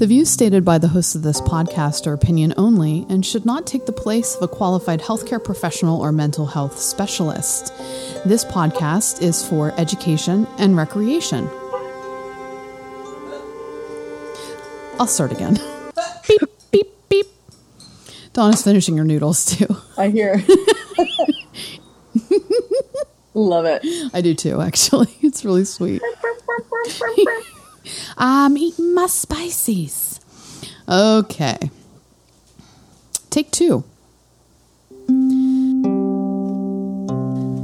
The views stated by the hosts of this podcast are opinion only and should not take the place of a qualified healthcare professional or mental health specialist. This podcast is for education and recreation. I'll start again. beep, beep, beep. Donna's finishing her noodles too. I hear. Love it. I do too, actually. It's really sweet. Um, I'm eating my spices. Okay. Take two.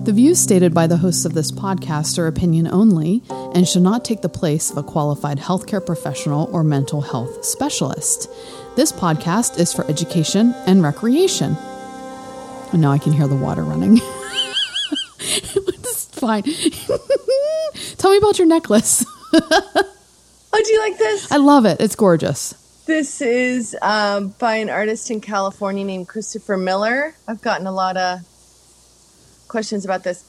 The views stated by the hosts of this podcast are opinion only and should not take the place of a qualified healthcare professional or mental health specialist. This podcast is for education and recreation. And now I can hear the water running. it's fine. Tell me about your necklace. Oh, do you like this? I love it. It's gorgeous. This is um, by an artist in California named Christopher Miller. I've gotten a lot of questions about this.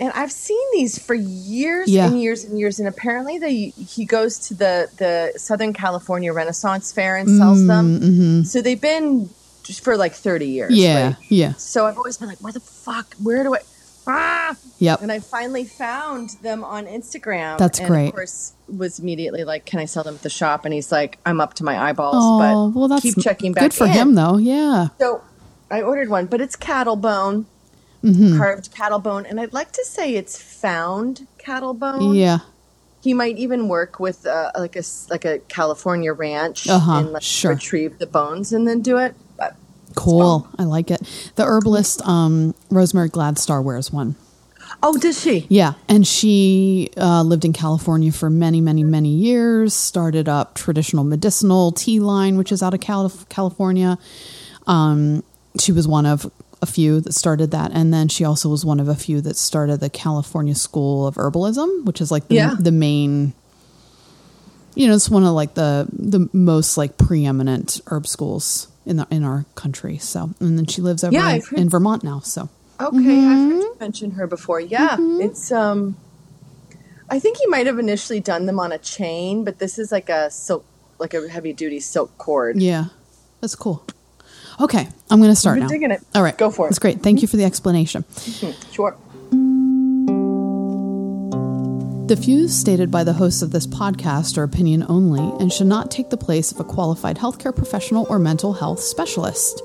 And I've seen these for years Yeah. and years and years. And apparently, they, he goes to the, the Southern California Renaissance Fair and sells them. So they've been for like 30 years. Mm-hmm. Yeah. right? Yeah. So I've always been like, where the fuck? Where do I? Ah! Yep. And I finally found them on Instagram. That's and great. Of course, was immediately like, "Can I sell them at the shop?" And he's like, "I'm up to my eyeballs, Oh, but well, that's keep checking back." good for in." him, though. Yeah. So I ordered one, but it's cattle bone, Mm-hmm. carved cattle bone, and I'd like to say it's found cattle bone. Yeah. He might even work with uh, like a like a California ranch Uh-huh, and like sure. retrieve the bones and then do it. Cool. I like it. The herbalist, um, Rosemary Gladstar, wears one. oh, does she? Yeah, and she uh, lived in California for many, many, many years. Started up traditional medicinal tea line, which is out of Calif- California. Um, she was one of a few that started that, and then she also was one of a few that started the California School of Herbalism, which is like the, Yeah. the main. You know, it's one of like the the most like preeminent herb schools in the in our country. So, and then she lives over Yeah, in, heard- in Vermont now. So, Okay, I've Mm-hmm. heard you mention her before. Yeah, it's um, I think he might have initially done them on a chain, but this is like a silk, like a heavy duty silk cord. Yeah, that's cool. Okay, I'm going to start You're now. digging it. All right, Go for it. That's great. Thank you for the explanation. Sure. The views stated by the hosts of this podcast are opinion only and should not take the place of a qualified healthcare professional or mental health specialist.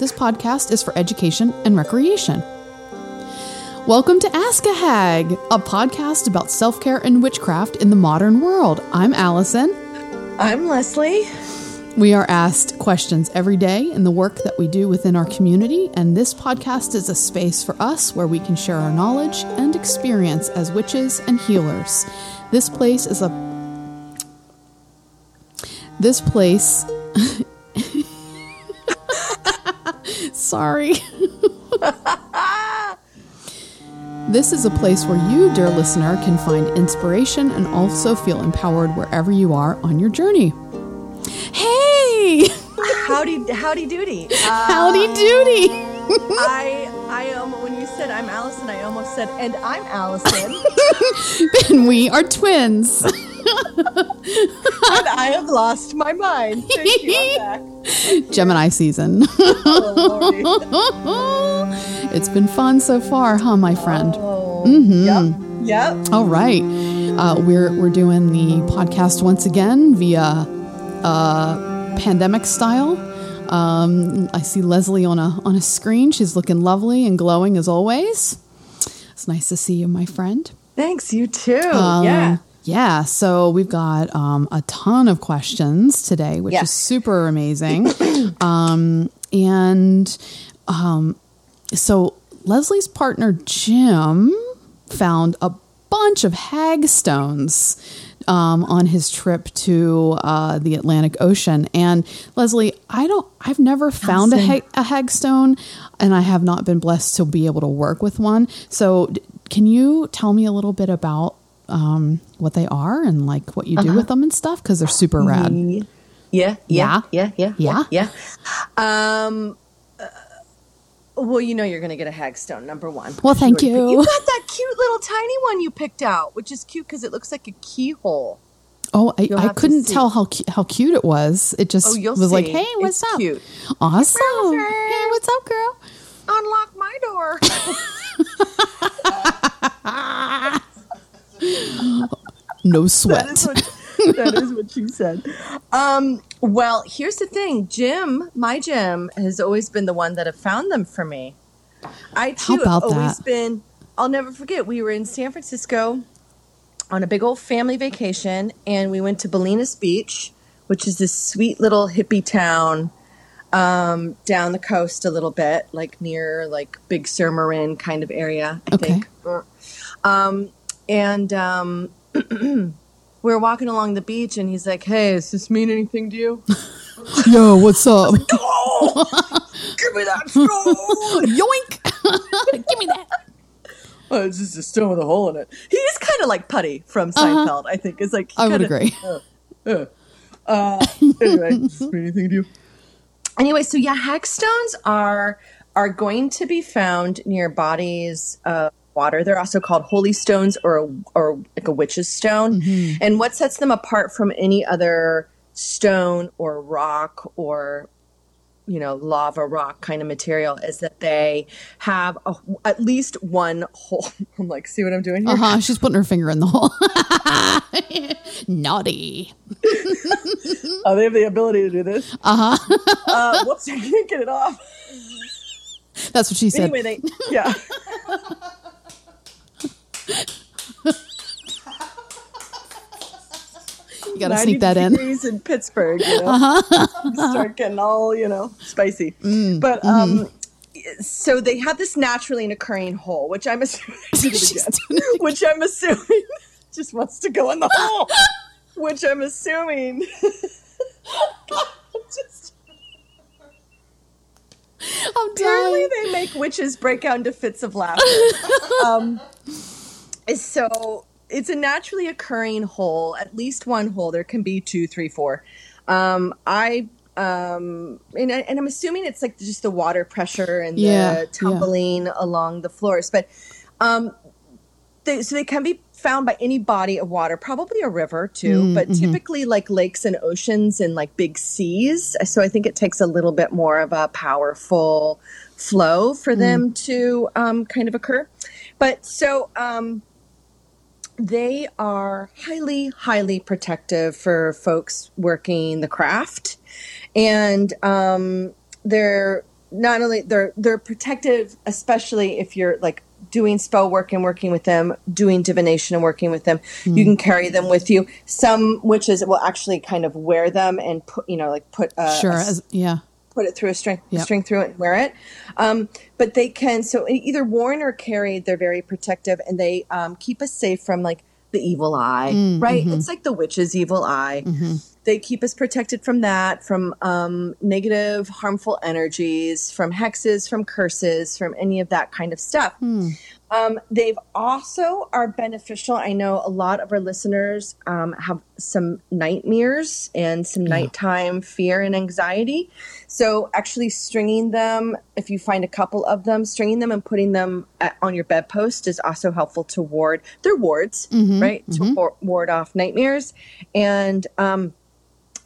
This podcast is for education and recreation. Welcome to Ask a Hag, a podcast about self care and witchcraft in the modern world. I'm Allison. I'm Leslie. We are asked questions every day in the work that we do within our community, and this podcast is a space for us where we can share our knowledge and experience as witches and healers. This place is a this place Sorry. This is a place where you, dear listener, can find inspiration and also feel empowered wherever you are on your journey. Hey! Howdy, howdy doody. Howdy doody! I, I um, when you said I'm Allison, I almost said, and I'm Allison, and we are twins. and I have lost my mind. Thank you. I'm back. Gemini season. Oh, it's been fun so far, huh, my friend? Oh, Mm-hmm. Yep. Yep. All right. Uh, we're, we're doing the podcast once again via uh, pandemic style. Um, I see Leslie on a on a screen. She's looking lovely and glowing as always. It's nice to see you, my friend. Thanks. You too. Um, yeah. Yeah, so we've got um, a ton of questions today, which is super amazing. um, and um, so Leslie's partner, Jim, found a bunch of hagstones um, on his trip to uh, the Atlantic Ocean. And Leslie, I don't, I've never found a, a hagstone, and I have not been blessed to be able to work with one. So, can you tell me a little bit about um, what they are and like what you do with them and stuff? Because they're super rad. Yeah, Yeah. yeah, yeah, Yeah. yeah, yeah. Um, well, you know you're going to get a hagstone, number one. Well, thank picked- you. You got that cute little tiny one you picked out, which is cute because it looks like a keyhole. Oh, I, I couldn't tell how cu- how cute it was. It just Oh, you'll was like, "Hey, what's It's up? cute. Awesome. Hey, what's up, girl? Unlock my door. No sweat." that is what she said. Um, well, here's the thing Jim, my Jim, has always been the one that have found them for me. I too have always that? been, I'll never forget, we were in San Francisco on a big old family vacation and we went to Bolinas Beach, which is this sweet little hippie town um, down the coast a little bit, like near like Big Sur Marin kind of area, I Okay. think. Um, and um, we were walking along the beach, and he's like, "Hey, does this mean anything to you?" Yo, what's up? oh, give me that stone! Yoink! Give me that. oh, it's just a stone with a hole in it. He's kind of like Puddy from Seinfeld. I think is like Uh-huh. I would kinda- agree. Uh, uh, anyway, does this mean anything to you? Anyway, so yeah, hexstones are are going to be found near bodies of water. They're also called holy stones or or like a witch's stone. And what sets them apart from any other stone or rock or you know lava rock kind of material is that they have a, at least one hole. I'm like, see what I'm doing here? Uh huh. She's putting her finger in the hole. Naughty. Oh, they have the ability to do this. Uh huh. Uh, whoops, I can't get it off. That's what she said. Anyway, they yeah. you gotta sneak that in. degrees in Pittsburgh, you know, start getting all you know spicy. but um, so they have this naturally occurring hole, which I'm assuming, doing which I'm assuming just wants to go in the hole, which I'm assuming. just, I'm apparently, they make witches break out into fits of laughter. um, so it's a naturally occurring hole, at least one hole. There can be two, three, four. Um, I um, and, I, and I'm assuming it's like just the water pressure and Yeah, yeah. the tumbling along the floors, but um, they, so they can be found by any body of water, probably a river too, Mm, but mm-hmm. typically like lakes and oceans and like big seas. So I think it takes a little bit more of a powerful flow Mm. for them to um, kind of occur. But so um, they are highly, highly protective for folks working the craft, and um, they're not only they're they're protective, especially if you're like doing spell work and working with them, doing divination and working with them. You can carry them with you. Some witches will actually kind of wear them and put you know like put a, Sure. a As, yeah. Put it through a string, Yep. string through it and wear it. Um, but they can, so either worn or carried, they're very protective and they um, keep us safe from like the evil eye, Mm, right? mm-hmm. It's like the witch's evil eye. They keep us protected from that, from um, negative, harmful energies, from hexes, from curses, from any of that kind of stuff. Hmm. Um, they've also are beneficial. I know a lot of our listeners um, have some nightmares and some nighttime fear and anxiety. So actually stringing them, if you find a couple of them, stringing them and putting them at, on your bedpost is also helpful to ward. They're wards, mm-hmm, right? To mm-hmm. wa- ward off nightmares. And um,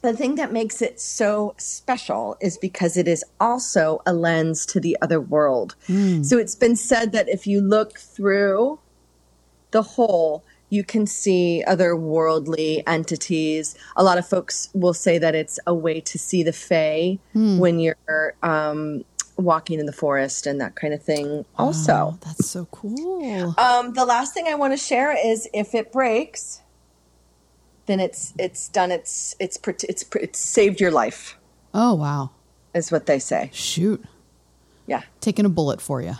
the thing that makes it so special is because it is also a lens to the other world. Hmm. So it's been said that if you look through the hole, you can see other worldly entities. A lot of folks will say that it's a way to see the Fae when you're um, walking in the forest and that kind of thing. Also, Oh, that's so cool. um, the last thing I want to share is if it breaks, then it's it's done. It's it's it's it's saved your life, Oh wow. is what they say. Shoot. Yeah, Taking a bullet for you.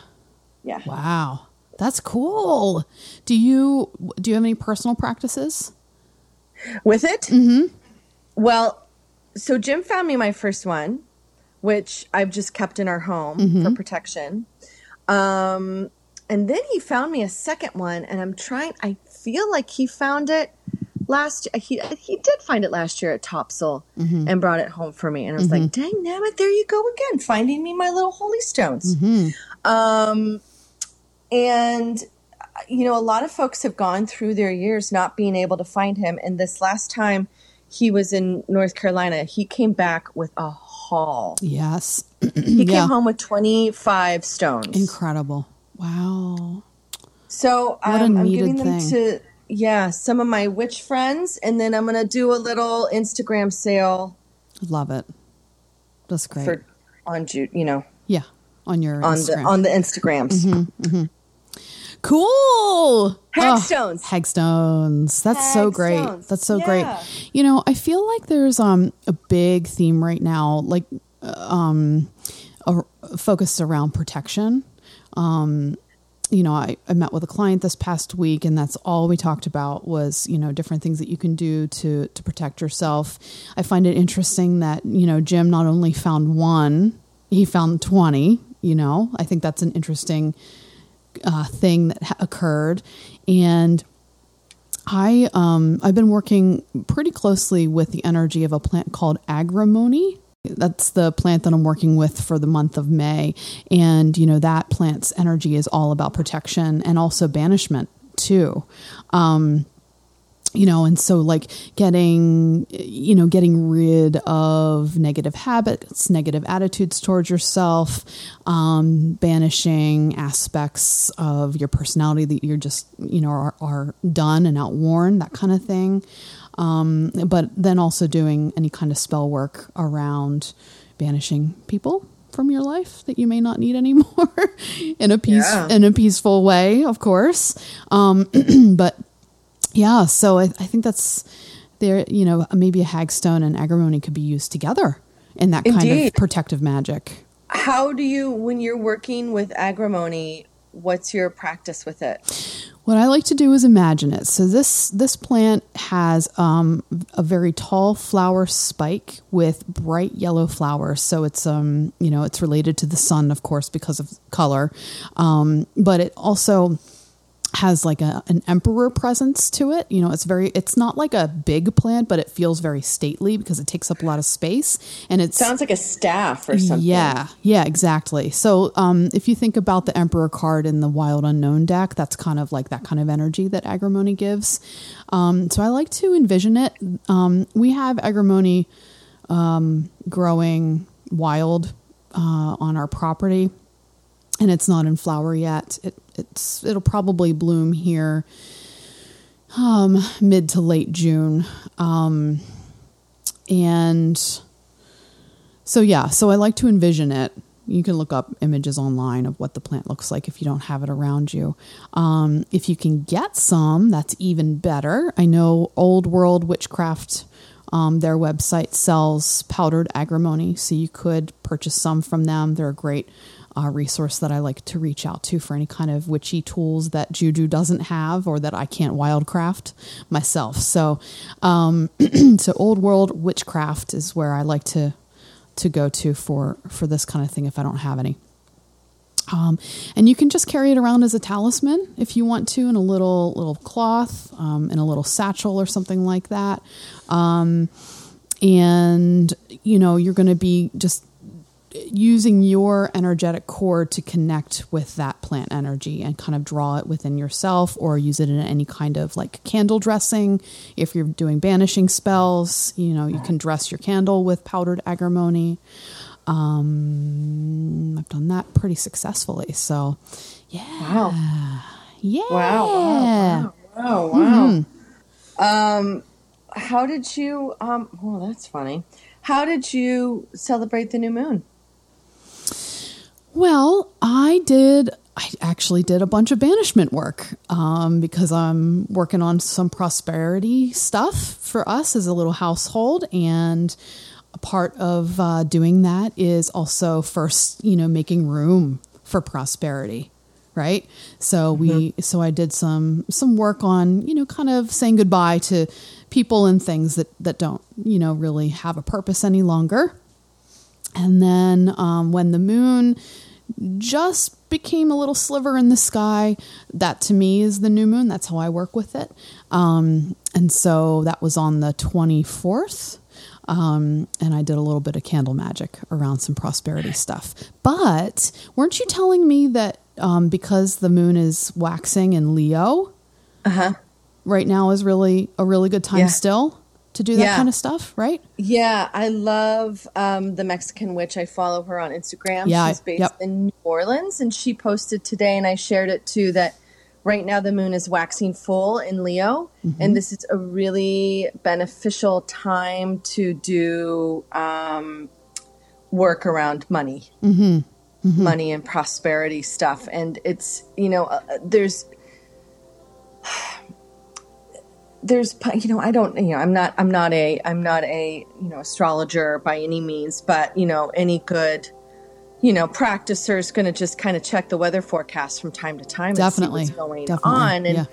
yeah. Wow. That's cool. Do you do you have any personal practices? With it, mm-hmm. well, so Jim found me my first one, which I've just kept in our home for protection. Um, and then he found me a second one, and I'm trying. I feel like he found it last. He he did find it last year at Topsail and brought it home for me. And I was like, "Dang, damn it! There you go again, finding me my little holy stones." Um, and you know, a lot of folks have gone through their years not being able to find him. And this last time he was in North Carolina, he came back with a haul. Yes. He Yeah. came home with 25 stones. Incredible. Wow. So um, I'm giving them thing. to, yeah, some of my witch friends. And then I'm going to do a little Instagram sale Love it. That's great. for on June, you know, yeah. On your on Instagram. the on the Instagrams. Cool. Oh, Hagstones. Hagstones. That's so great. That's so Yeah. great. You know, I feel like there's um a big theme right now, like uh, um, a, focused around protection. Um, you know, I, I met with a client this past week, and that's all we talked about was you know different things that you can do to to protect yourself. I find it interesting that you know Jim not only found one, he found twenty. You know, I think that's an interesting uh, thing that ha- occurred, and I um, I've been working pretty closely with the energy of a plant called agrimony. That's the plant that I'm working with for the month of May, and you know that plant's energy is all about protection and also banishment too. Um, you know and so like getting you know getting rid of negative habits negative attitudes towards yourself um, banishing aspects of your personality that you're just you know are, are done and outworn that kind of thing um, but then also doing any kind of spell work around banishing people from your life that you may not need anymore in a peace Yeah. in a peaceful way of course um, but yeah, so I, I think that's there. You know, maybe a hagstone and agrimony could be used together in that kind of protective magic. How do you, when you're working with agrimony, what's your practice with it? What I like to do is imagine it. So this this plant has um, a very tall flower spike with bright yellow flowers. So it's um you know it's related to the sun, of course, because of color, um, but it also has like a an emperor presence to it. You know, it's very it's not like a big plant, but it feels very stately because it takes up a lot of space and it Sounds like a staff or something. Yeah, yeah, exactly. So, um, if you think about the Emperor card in the Wild Unknown deck, that's kind of like that kind of energy that Agrimony gives. Um, so, I like to envision it. Um, we have Agrimony um, growing wild uh, on our property, and it's not in flower yet. It, it's it'll probably bloom here um, mid to late June, um, and so yeah, so I like to envision it. You can look up images online of what the plant looks like if you don't have it around you. Um, if you can get some, that's even better. I know Old World Witchcraft, um, their website sells powdered agrimony, so you could purchase some from them. They're a great uh, resource that I like to reach out to for any kind of witchy tools that Juju doesn't have or that I can't wildcraft myself. So, um, so Old World Witchcraft is where I like to to go to for for this kind of thing if I don't have any. Um, and you can just carry it around as a talisman if you want to, in a little little cloth, um, in a little satchel or something like that. Um, and you know you're going to be just using your energetic cord to connect with that plant energy and kind of draw it within yourself or use it in any kind of like candle dressing if you're doing banishing spells you know you can dress your candle with powdered agrimony um i've done that pretty successfully so yeah Wow. yeah Wow. Wow. Wow. Wow. wow. Um, how did you, um, well, that's funny. How did you celebrate the new moon? Well, I did. I actually did a bunch of banishment work um, because I'm working on some prosperity stuff for us as a little household, and a part of uh, doing that is also first, you know, making room for prosperity, right? So we, so I did some some work on, you know, kind of saying goodbye to people and things that that don't, you know, really have a purpose any longer. And then um, when the moon just became a little sliver in the sky, that to me is the new moon. That's how I work with it. Um, and so that was on the 24th. Um, and I did a little bit of candle magic around some prosperity stuff. But weren't you telling me that um, because the moon is waxing in Leo, Uh-huh. right now is really a really good time Yeah. still to do that Yeah. kind of stuff, right? Yeah, I love um, the Mexican witch. I follow her on Instagram. Yeah, She's based yep. in New Orleans, and she posted today, and I shared it too, that right now the moon is waxing full in Leo, Mm-hmm. and this is a really beneficial time to do um, work around money, Mm-hmm. money and prosperity stuff. And it's you know, uh, there's there's you know i don't you know i'm not i'm not a i'm not a you know astrologer by any means but you know any good you know practicer is going to just kind of check the weather forecast from time to time Definitely. and see what's going Definitely. on and Yeah.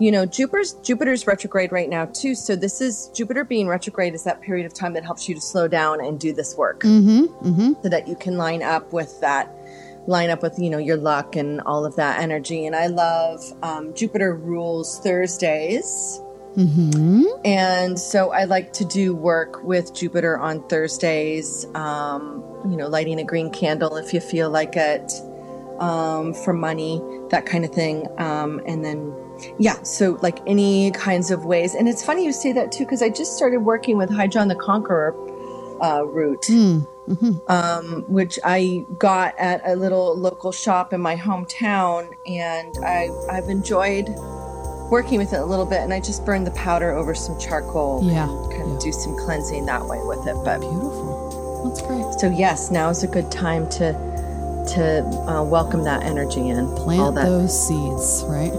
you know jupiter's jupiter's retrograde right now too so this is jupiter being retrograde is that period of time that helps you to slow down and do this work Mm-hmm. so that you can line up with that line up with you know your luck and all of that energy and i love um, jupiter rules thursdays Mm-hmm. and so I like to do work with Jupiter on Thursdays, um, you know, lighting a green candle if you feel like it, um, for money, that kind of thing. Um, and then, yeah, so like any kinds of ways. And it's funny you say that too, because I just started working with High John the Conqueror uh, root, Mm-hmm. um, which I got at a little local shop in my hometown. And I, I've enjoyed working with it a little bit and I just burned the powder over some charcoal Yeah, and kind yeah. of do some cleansing that way with it. But Beautiful. That's great. so yes, now is a good time to to uh, welcome that energy in. all Plant that. those seeds, right?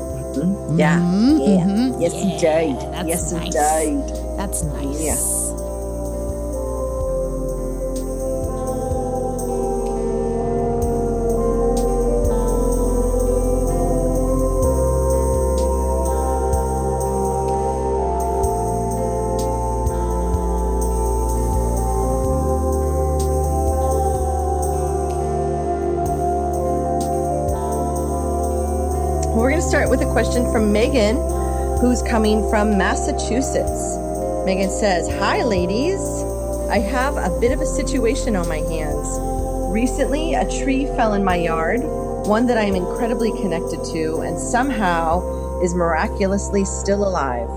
Yeah, Mhm, yeah, mhm. yes, indeed, that's yes, nice. indeed. That's nice. Yeah. Question from Megan, who's coming from Massachusetts. Megan says, Hi, ladies. I have a bit of a situation on my hands. Recently, a tree fell in my yard, one that I am incredibly connected to, and somehow is miraculously still alive.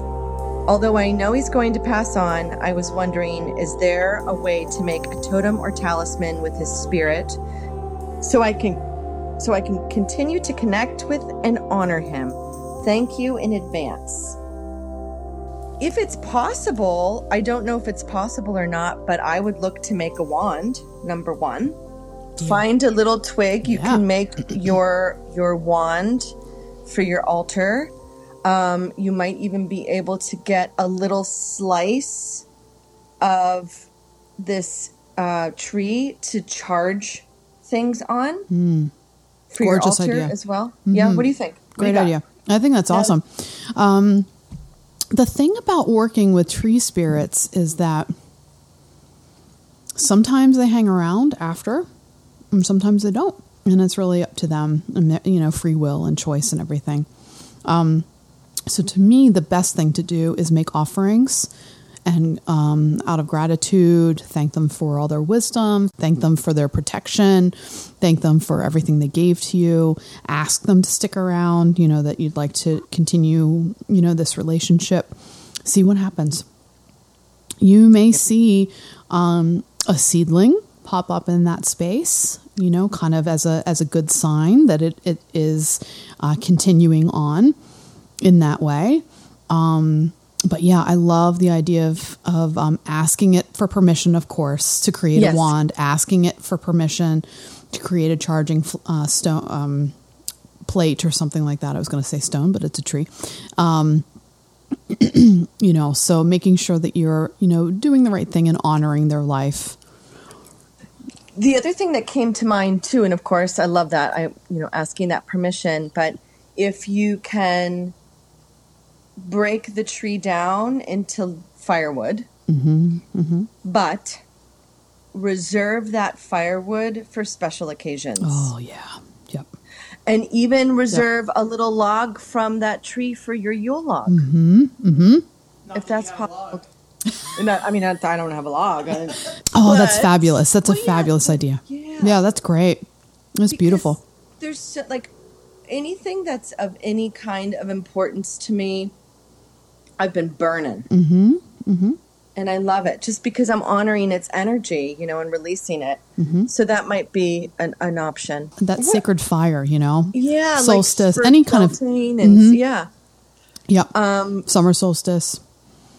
Although I know he's going to pass on, I was wondering is there a way to make a totem or talisman with his spirit so I can so I can continue to connect with and honor him. Thank you in advance. If it's possible, I don't know if it's possible or not, but I would look to make a wand, number 1. Find a little twig, you Yeah. can make your your wand for your altar. Um, you might even be able to get a little slice of this uh, tree to charge things on for your Gorgeous altar idea. as well. Yeah, what do you think? What do you Great idea. I think that's awesome. Um, the thing about working with tree spirits is that sometimes they hang around after, and sometimes they don't, and it's really up to them and their, you know free will and choice and everything. Um, so to me, the best thing to do is make offerings. And um, out of gratitude, thank them for all their wisdom, thank them for their protection, thank them for everything they gave to you, ask them to stick around, you know, that you'd like to continue, you know, this relationship. See what happens. You may see um, a seedling pop up in that space, you know, kind of as a as a good sign that it, it is uh, continuing on in that way. Um, but yeah, I love the idea of of um, asking it for permission, of course, to create Yes. a wand, asking it for permission to create a charging uh, stone um, plate or something like that. I was going to say stone, but it's a tree. Um, you know, so making sure that you're you know doing the right thing and honoring their life. The other thing that came to mind too, and of course I love that, I you know, asking that permission, but if you can break the tree down into firewood, mm-hmm, mm-hmm. but reserve that firewood for special occasions. Oh yeah, yep. And even reserve a little log from that tree for your Yule log. Mm-hmm. mm-hmm. If that's possible. I mean, I don't have a log. oh, that's fabulous. That's a fabulous yeah, idea. Yeah. yeah, that's great. That's because beautiful. There's like anything that's of any kind of importance to me, I've been burning. Mm-hmm. Mm-hmm. And I love it just because I'm honoring its energy, you know, and releasing it. Mm-hmm. So that might be an, an option. That what? sacred fire, you know? Yeah. Solstice, like any kind of. And, mm-hmm. Yeah. Yeah. Um, Summer solstice.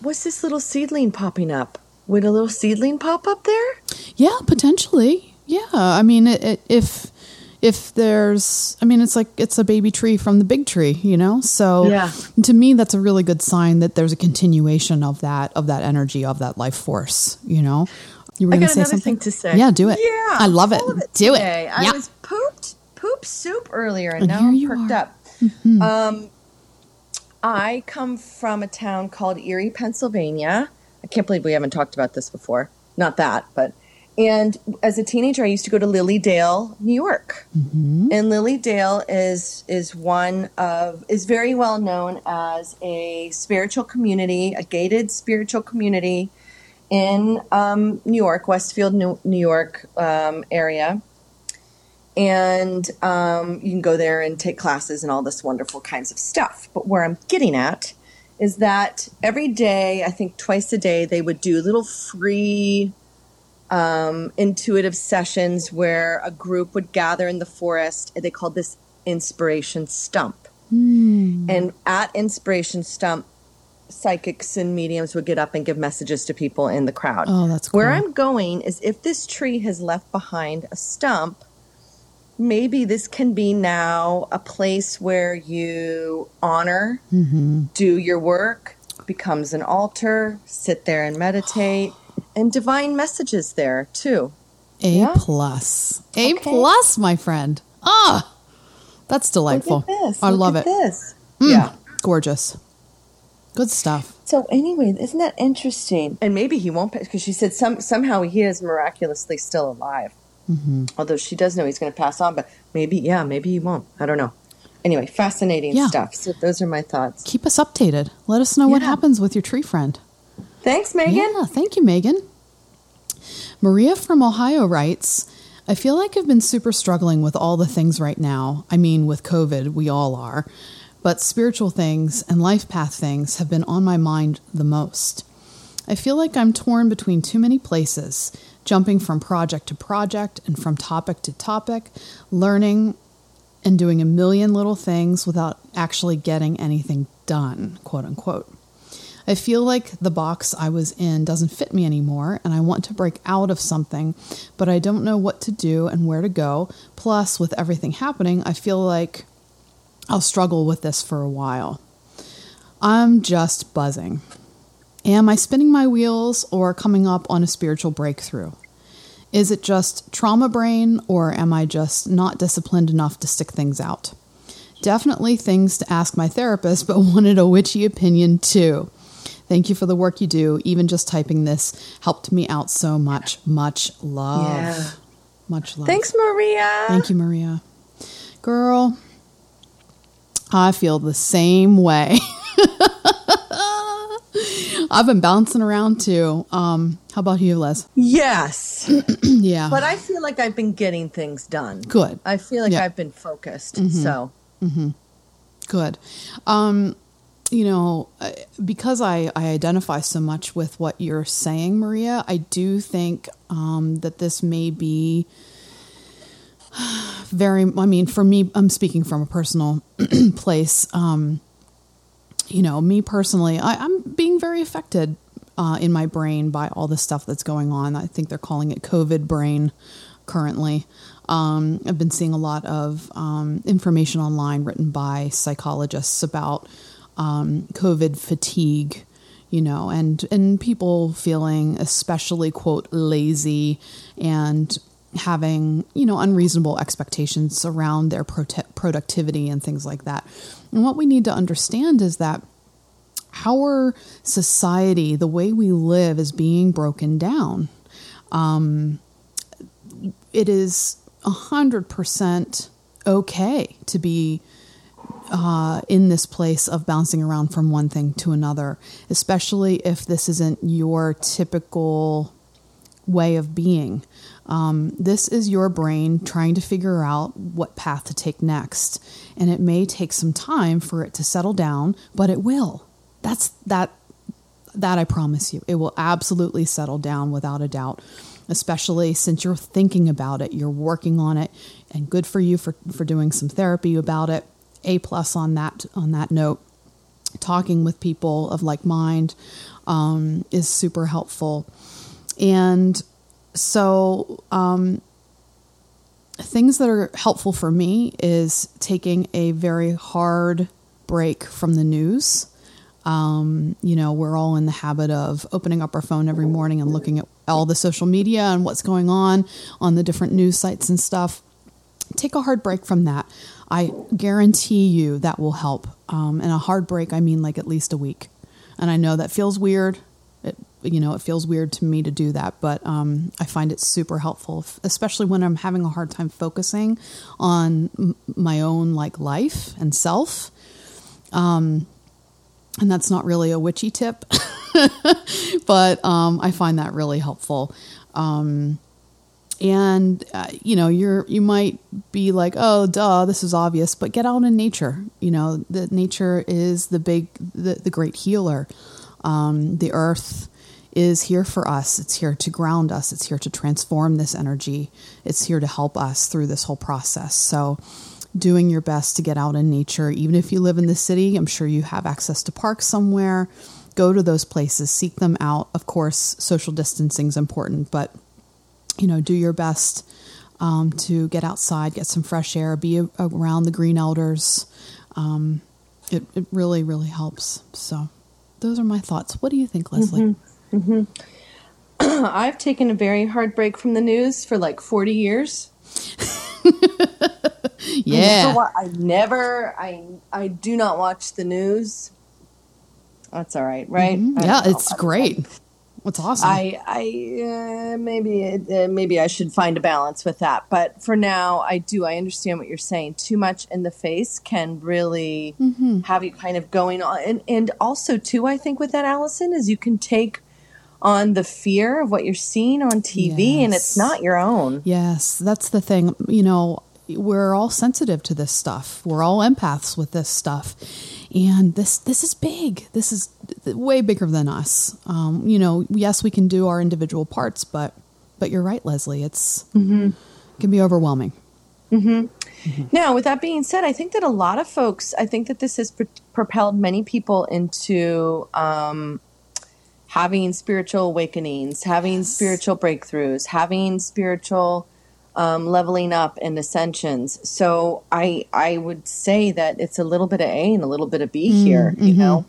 What's this little seedling popping up? Would a little seedling pop up there? Yeah, potentially. Yeah. I mean, it, it, if if there's i mean it's like it's a baby tree from the big tree you know? So yeah. to me that's a really good sign that there's a continuation of that of that energy of that life force you know? You were going to say something? to say. Yeah do it. Yeah i love it, it do today. it i yeah. was pooped poop soup earlier and, and now i'm perked are. up. Mm-hmm. um i come from a town called erie pennsylvania. I can't believe we haven't talked about this before. Not that but and as a teenager, I used to go to Lily Dale, New York. Mm-hmm. And Lily Dale is is one of is very well known as a spiritual community, a gated spiritual community in um, New York, Westfield, New, New York um, area. And um, you can go there and take classes and all this wonderful kinds of stuff. But where I'm getting at is that every day, I think twice a day, they would do little free um, intuitive sessions where a group would gather in the forest. They called this Inspiration Stump. Mm. And at Inspiration Stump, psychics and mediums would get up and give messages to people in the crowd. Oh, that's cool. Where I'm going is if this tree has left behind a stump, maybe this can be now a place where you honor, mm-hmm. do your work, becomes an altar, sit there and meditate and divine messages there too. A yeah? plus. A okay. plus, my friend. Ah, that's delightful. I Look love it. This. Mm, yeah. Gorgeous. Good stuff. So anyway, isn't that interesting? And maybe he won't because she said some somehow he is miraculously still alive. Mm-hmm. Although she does know he's going to pass on, but maybe yeah, maybe he won't. I don't know. Anyway, fascinating yeah. stuff. So those are my thoughts. Keep us updated. Let us know yeah. what happens with your tree friend. Thanks, Megan. Yeah, thank you, Megan. Maria from Ohio writes, I feel like I've been super struggling with all the things right now. I mean, with COVID, we all are. But spiritual things and life path things have been on my mind the most. I feel like I'm torn between too many places, jumping from project to project and from topic to topic, learning and doing a million little things without actually getting anything done, quote unquote. I feel like the box I was in doesn't fit me anymore, and I want to break out of something, but I don't know what to do and where to go. Plus, with everything happening, I feel like I'll struggle with this for a while. I'm just buzzing. Am I spinning my wheels or coming up on a spiritual breakthrough? Is it just trauma brain, or am I just not disciplined enough to stick things out? Definitely things to ask my therapist, but wanted a witchy opinion too. Thank you for the work you do. Even just typing this helped me out so much. Much love. Yeah. Much love. Thanks, Maria. Thank you, Maria. Girl, I feel the same way. I've been bouncing around too. Um, how about you, Les? Yes. yeah. But I feel like I've been getting things done. Good. I feel like yeah. I've been focused. Mm-hmm. So. Mm-hmm. Good. Um, you know, uh, because I, I identify so much with what you're saying, Maria, I do think um, that this may be very, I mean, for me, I'm speaking from a personal place. Um, you know, me personally, I, am being very affected uh, in my brain by all the stuff that's going on. I think they're calling it COVID brain currently. Um, I've been seeing a lot of um, information online written by psychologists about um, COVID fatigue, you know, and and people feeling especially quote lazy and having you know unreasonable expectations around their prote- productivity and things like that. And what we need to understand is that our society, the way we live, is being broken down. Um, it is a hundred percent okay to be uh, in this place of bouncing around from one thing to another, especially if this isn't your typical way of being. Um, this is your brain trying to figure out what path to take next, and it may take some time for it to settle down, but it will. That's that. That I promise you, it will absolutely settle down without a doubt. Especially since you're thinking about it, you're working on it, and good for you for for doing some therapy about it. A plus on that on that note. Talking with people of like mind um, is super helpful, and so um, things that are helpful for me is taking a very hard break from the news. Um, you know, we're all in the habit of opening up our phone every morning and looking at all the social media and what's going on on the different news sites and stuff. Take a hard break from that. I guarantee you that will help. Um, and a hard break, I mean like at least a week. And I know that feels weird. It, you know, it feels weird to me to do that, but um, I find it super helpful, especially when I'm having a hard time focusing on my own like life and self. Um, and that's not really a witchy tip, but um, I find that really helpful. Um, and uh, you know, you're you might be like, oh, duh, this is obvious, but get out in nature. You know, the nature is the big, the, the great healer. Um, the earth is here for us. It's here to ground us. It's here to transform this energy. It's here to help us through this whole process. So, doing your best to get out in nature, even if you live in the city, I'm sure you have access to parks somewhere. Go to those places, seek them out. Of course, social distancing is important, but you know, do your best um, to get outside, get some fresh air, be a- around the green elders. Um, it, it really, really helps. So, those are my thoughts. What do you think, Leslie? I've taken a very hard break from the news for like 40 years. Yeah. I never, I never, I, I do not watch the news. That's all right, right? Mhm. Yeah, it's great. What's awesome? I, I uh, maybe uh, maybe I should find a balance with that. But for now, I do. I understand what you're saying. Too much in the face can really Mm-hmm. have you kind of going on, and and also too, I think with that, Allison, is you can take on the fear of what you're seeing on TV, and it's not your own. Yes, that's the thing. You know, we're all sensitive to this stuff. We're all empaths with this stuff, and this this is big. This is way bigger than us. Um, you know, yes, we can do our individual parts, but but you're right, Leslie. It's it can be overwhelming. Now, with that being said, I think that a lot of folks, I think that this has pro- propelled many people into um, having spiritual awakenings, having spiritual breakthroughs, having spiritual um, leveling up and ascensions. So I I would say that it's a little bit of A and a little bit of B here, you know.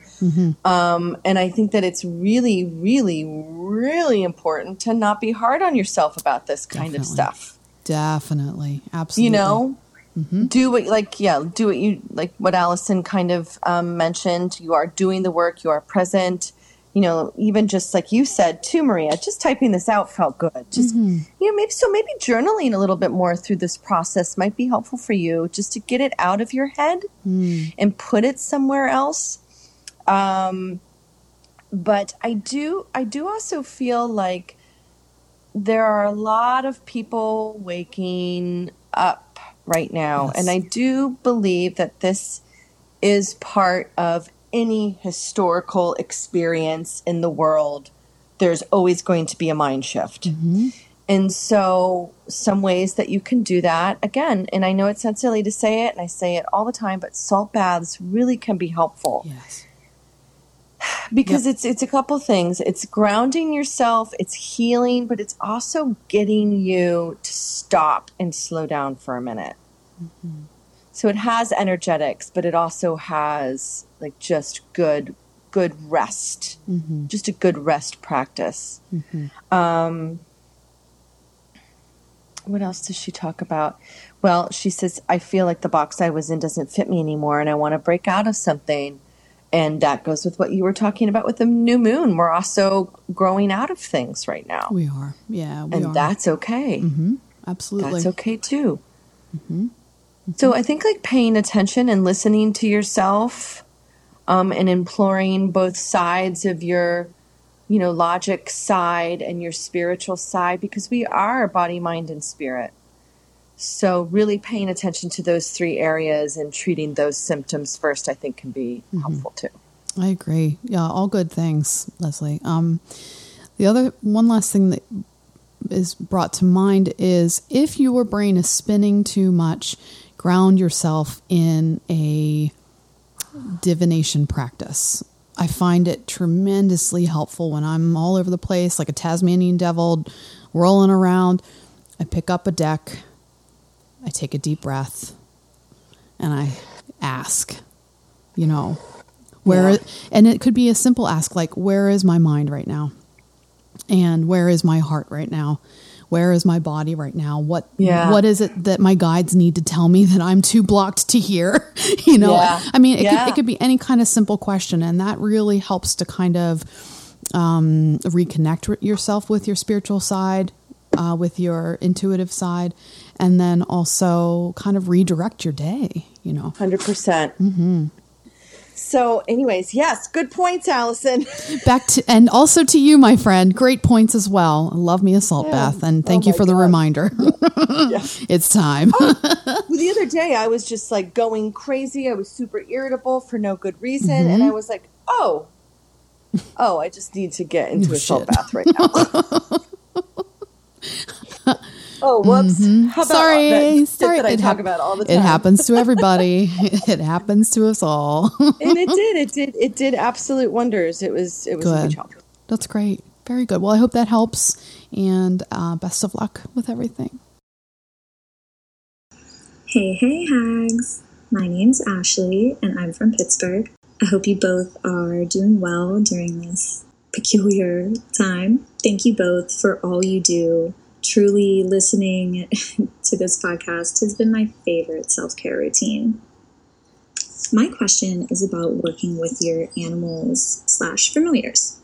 Um, and I think that it's really, really, really important to not be hard on yourself about this kind of stuff. Definitely, absolutely. you know do what like yeah do what you like what allison kind of um, mentioned. You are doing the work. You are present you know even just like you said too maria just typing this out felt good just you know maybe so maybe journaling a little bit more through this process might be helpful for you just to get it out of your head and put it somewhere else um, but i do i do also feel like there are a lot of people waking up right now. Yes. And I do believe that this is part of any historical experience in the world. There's always going to be a mind shift. Mm-hmm. And so, some ways that you can do that, again, and I know it sounds silly to say it, and I say it all the time, but salt baths really can be helpful Yes. because it's it's a couple things. It's grounding yourself, it's healing, but it's also getting you to stop and slow down for a minute. Mm-hmm. So it has energetics, but it also has like just good good rest, mm-hmm. just a good rest practice. Mm-hmm. Um, what else does she talk about? Well, she says, I feel like the box I was in doesn't fit me anymore and I want to break out of something. And that goes with what you were talking about with the new moon. We're also growing out of things right now. We are. Yeah, we and are. that's okay. Mm-hmm. Absolutely. That's okay too. So I think like paying attention and listening to yourself um, and imploring both sides of your, you know, logic side and your spiritual side because we are body, mind, and spirit. So really paying attention to those three areas and treating those symptoms first, I think, can be helpful too. I agree. Yeah, all good things, Leslie. Um, the other one last thing that is brought to mind is if your brain is spinning too much, ground yourself in a divination practice. I find it tremendously helpful when I'm all over the place, like a Tasmanian devil, rolling around. I pick up a deck, I take a deep breath, and I ask, you know, where, Yeah. and it could be a simple ask like, where is my mind right now? And where is my heart right now? Where is my body right now? What Yeah. what is it that my guides need to tell me that I'm too blocked to hear? you know, Yeah. I mean, it, Yeah. could, it could be any kind of simple question, and that really helps to kind of um, reconnect yourself with your spiritual side, uh, with your intuitive side, and then also kind of redirect your day. You know, 100%. percent So, anyways, yes, good points, Allison. back to and also to you, my friend. Great points as well. Love me a salt Yeah. bath, and Oh thank you my for the God. reminder. it's time. Well, the other day I was just like going crazy. I was super irritable for no good reason. And Mm-hmm. I was like, oh, oh, I just need to get into Oh, a salt bath right now. Oh, whoops. How about Sorry, that sorry. that I It talk hap- about all the time? It happens to everybody. it happens to us all. and it did. It did. It did absolute wonders. It was. It was a Good. huge help. That's great. Very good. Well, I hope that helps, and uh, best of luck with everything. Hey, hey, hags. My name's Ashley, and I'm from Pittsburgh. I hope you both are doing well during this peculiar time. Thank you both for all you do. Truly, listening to this podcast has been my favorite self care routine. My question is about working with your animals slash familiars.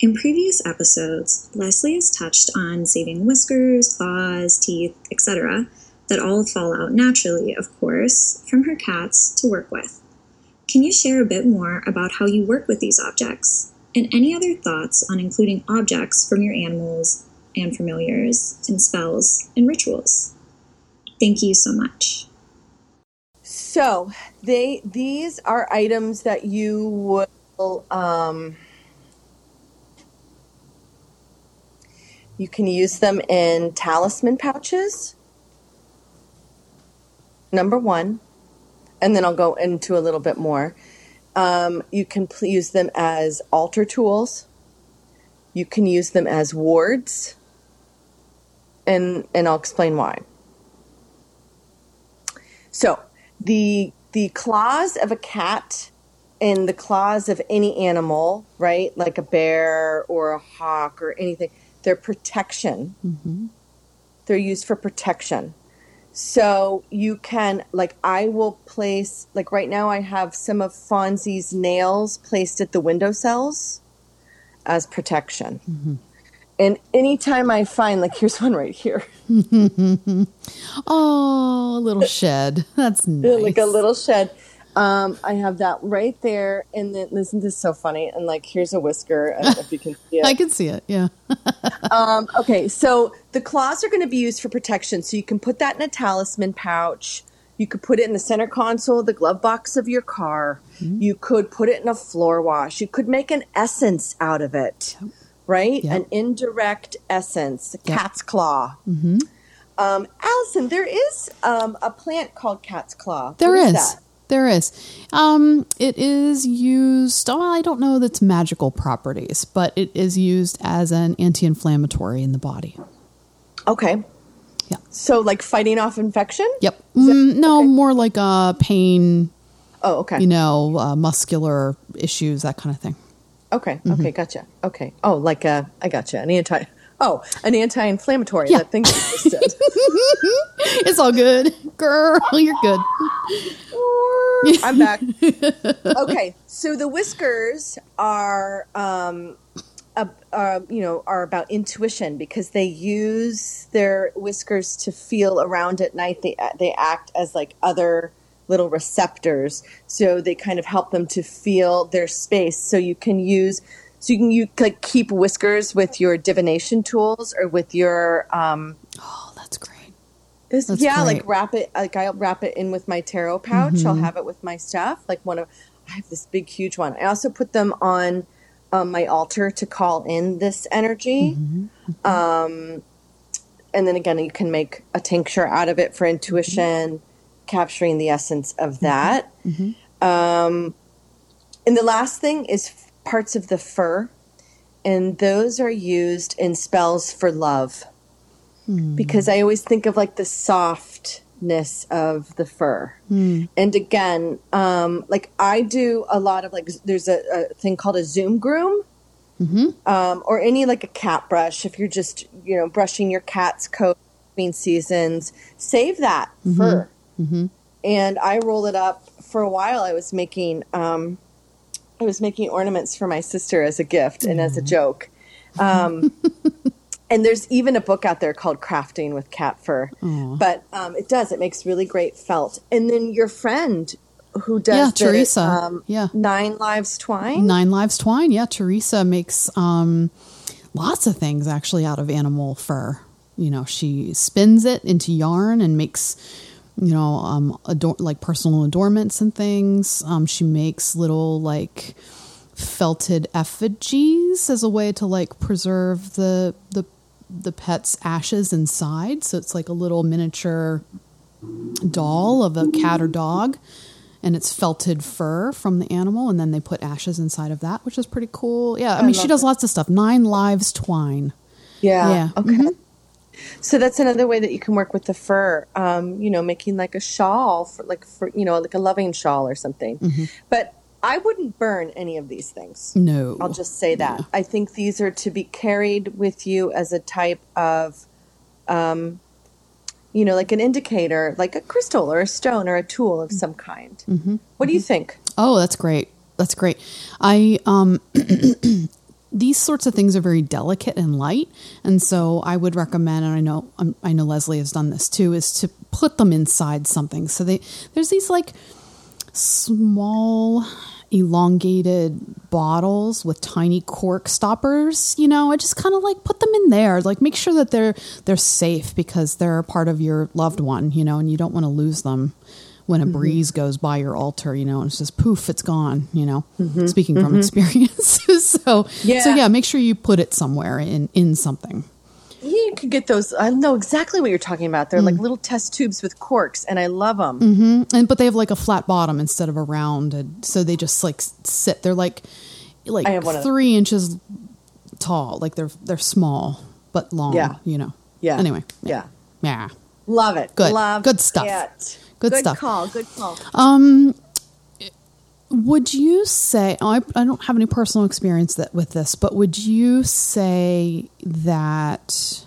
In previous episodes, Leslie has touched on saving whiskers, claws, teeth, etc that all fall out naturally, of course, from her cats to work with. Can you share a bit more about how you work with these objects? And any other thoughts on including objects from your animals and familiars and spells and rituals? Thank you so much. So they these are items that you will um, you can use them in talisman pouches. Number one, and then I'll go into a little bit more. Um, you can pl- use them as altar tools. You can use them as wards, and and I'll explain why. So the the claws of a cat and the claws of any animal, right, like a bear or a hawk or anything, they're protection. Mm-hmm. They're used for protection. So you can, like, I will place, like, right now I have some of Fonzie's nails placed at the windowsills as protection. Mm-hmm. And anytime I find, like, here's one right here. Oh, a little shed. That's nice. like a little shed. Um, I have that right there, and then listen, this is so funny. And like, here's a whisker. I don't know if you can see it. I can see it. Yeah. Um, okay, so the claws are going to be used for protection. So you can put that in a talisman pouch. You could put it in the center console the glove box of your car. You could put it in a floor wash. You could make an essence out of it, right? Yep. An indirect essence, cat's claw. Um, Allison, there is um, a plant called cat's claw. There is. that? There is. Um, it is used. Oh, I don't know its magical properties, but it is used as an anti-inflammatory in the body. Okay. Yeah. So, like fighting off infection? Yep. Mm, no, more like a pain. Oh, okay. You know, uh, muscular issues, that kind of thing. Okay. Mm-hmm. Okay. Gotcha. Okay. Oh, like a, I gotcha. An anti, oh, an anti inflammatory. Yeah. That thing you just said. It's all good, girl. You're good. I'm back. Okay. So the whiskers are, um, uh, uh, you know, are about intuition because they use their whiskers to feel around at night. They they act as like other little receptors, so they kind of help them to feel their space. So you can use, so you can you like keep whiskers with your divination tools or with your um, Oh, that's great. this, That's yeah, great. like wrap it. Like I'll wrap it in with my tarot pouch. Mm-hmm. I'll have it with my stuff. Like one of, I have this big, huge one. I also put them on um, my altar to call in this energy. Mm-hmm. Um, and then again, you can make a tincture out of it for intuition, capturing the essence of that. Um, and the last thing is f- parts of the fur, and those are used in spells for love. Because I always think of like the softness of the fur. And again, um, like I do a lot of like, there's a, a thing called a Zoom groom. Um, or any like a cat brush if you're just you know brushing your cat's coat between seasons. Save that fur and i rolled it up. For a while i was making um, i was making ornaments for my sister as a gift and as a joke. Um, and there's even a book out there called crafting with cat fur. But um, it does. It makes really great felt. And then your friend who does Yeah, the, Teresa. um, Yeah. nine lives twine? Nine Lives Twine. Yeah, Teresa makes um, lots of things actually out of animal fur. You know, she spins it into yarn and makes, you know, um, ador- like personal adornments and things. Um, she makes little like felted effigies as a way to like preserve the the the pet's ashes inside. So it's like a little miniature doll of a cat or dog and it's felted fur from the animal and then they put ashes inside of that which is pretty cool yeah i, mean she does lots of stuff nine lives twine Yeah. Yeah. Mm-hmm. So that's another way that you can work with the fur. Um, you know, making like a shawl for like for you know like a loving shawl or something. Mm-hmm. But I wouldn't burn any of these things. no I'll just say that. I think these are to be carried with you as a type of, um, you know, like an indicator, like a crystal or a stone or a tool of some kind. Mm-hmm. What do you think? oh that's great that's great i um these sorts of things are very delicate and light. And so i would recommend and i know um, i know leslie has done this too is to put them inside something. So they there's these like small elongated bottles with tiny cork stoppers you know? I just kind of like put them in there. Like make sure that they're they're safe because they're a part of your loved one you know and you don't want to lose them when a mm-hmm. breeze goes by your altar you know and it's just poof it's gone you know mm-hmm. speaking from mm-hmm. experience so so Yeah. yeah make sure you put it somewhere in in something You could get those. I know exactly what you're talking about. They're like mm. little test tubes with corks, and I love them. and but they have like a flat bottom instead of a rounded so they just like sit they're like like I have one of three inches tall like they're they're small but long Yeah. you know Yeah. anyway Yeah. yeah Love it. Good. Love Good stuff. it. Good stuff. Good call. Good call. Um, would you say I, I don't have any personal experience that with this but would you say that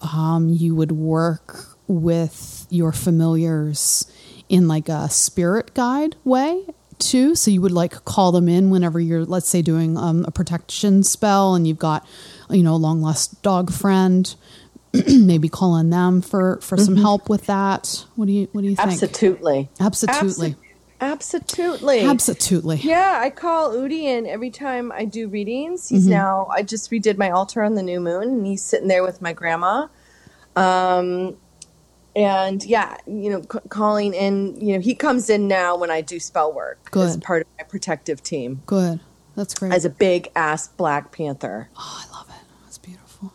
um, you would work with your familiars in like a spirit guide way too so you would like call them in whenever you're let's say doing um, a protection spell and you've got you know a long lost dog friend maybe call on them for for some help with that what do you what do you think Absolutely. absolutely Absolutely. absolutely Yeah, I call Udi in every time I do readings. Mm-hmm. He's now I just redid my altar on the new moon and he's sitting there with my grandma. Um and yeah, you know, c- calling in, you know, he comes in now when I do spell work as Good. part of my protective team Good. That's great. as a big ass black panther. oh, I love it. That's beautiful.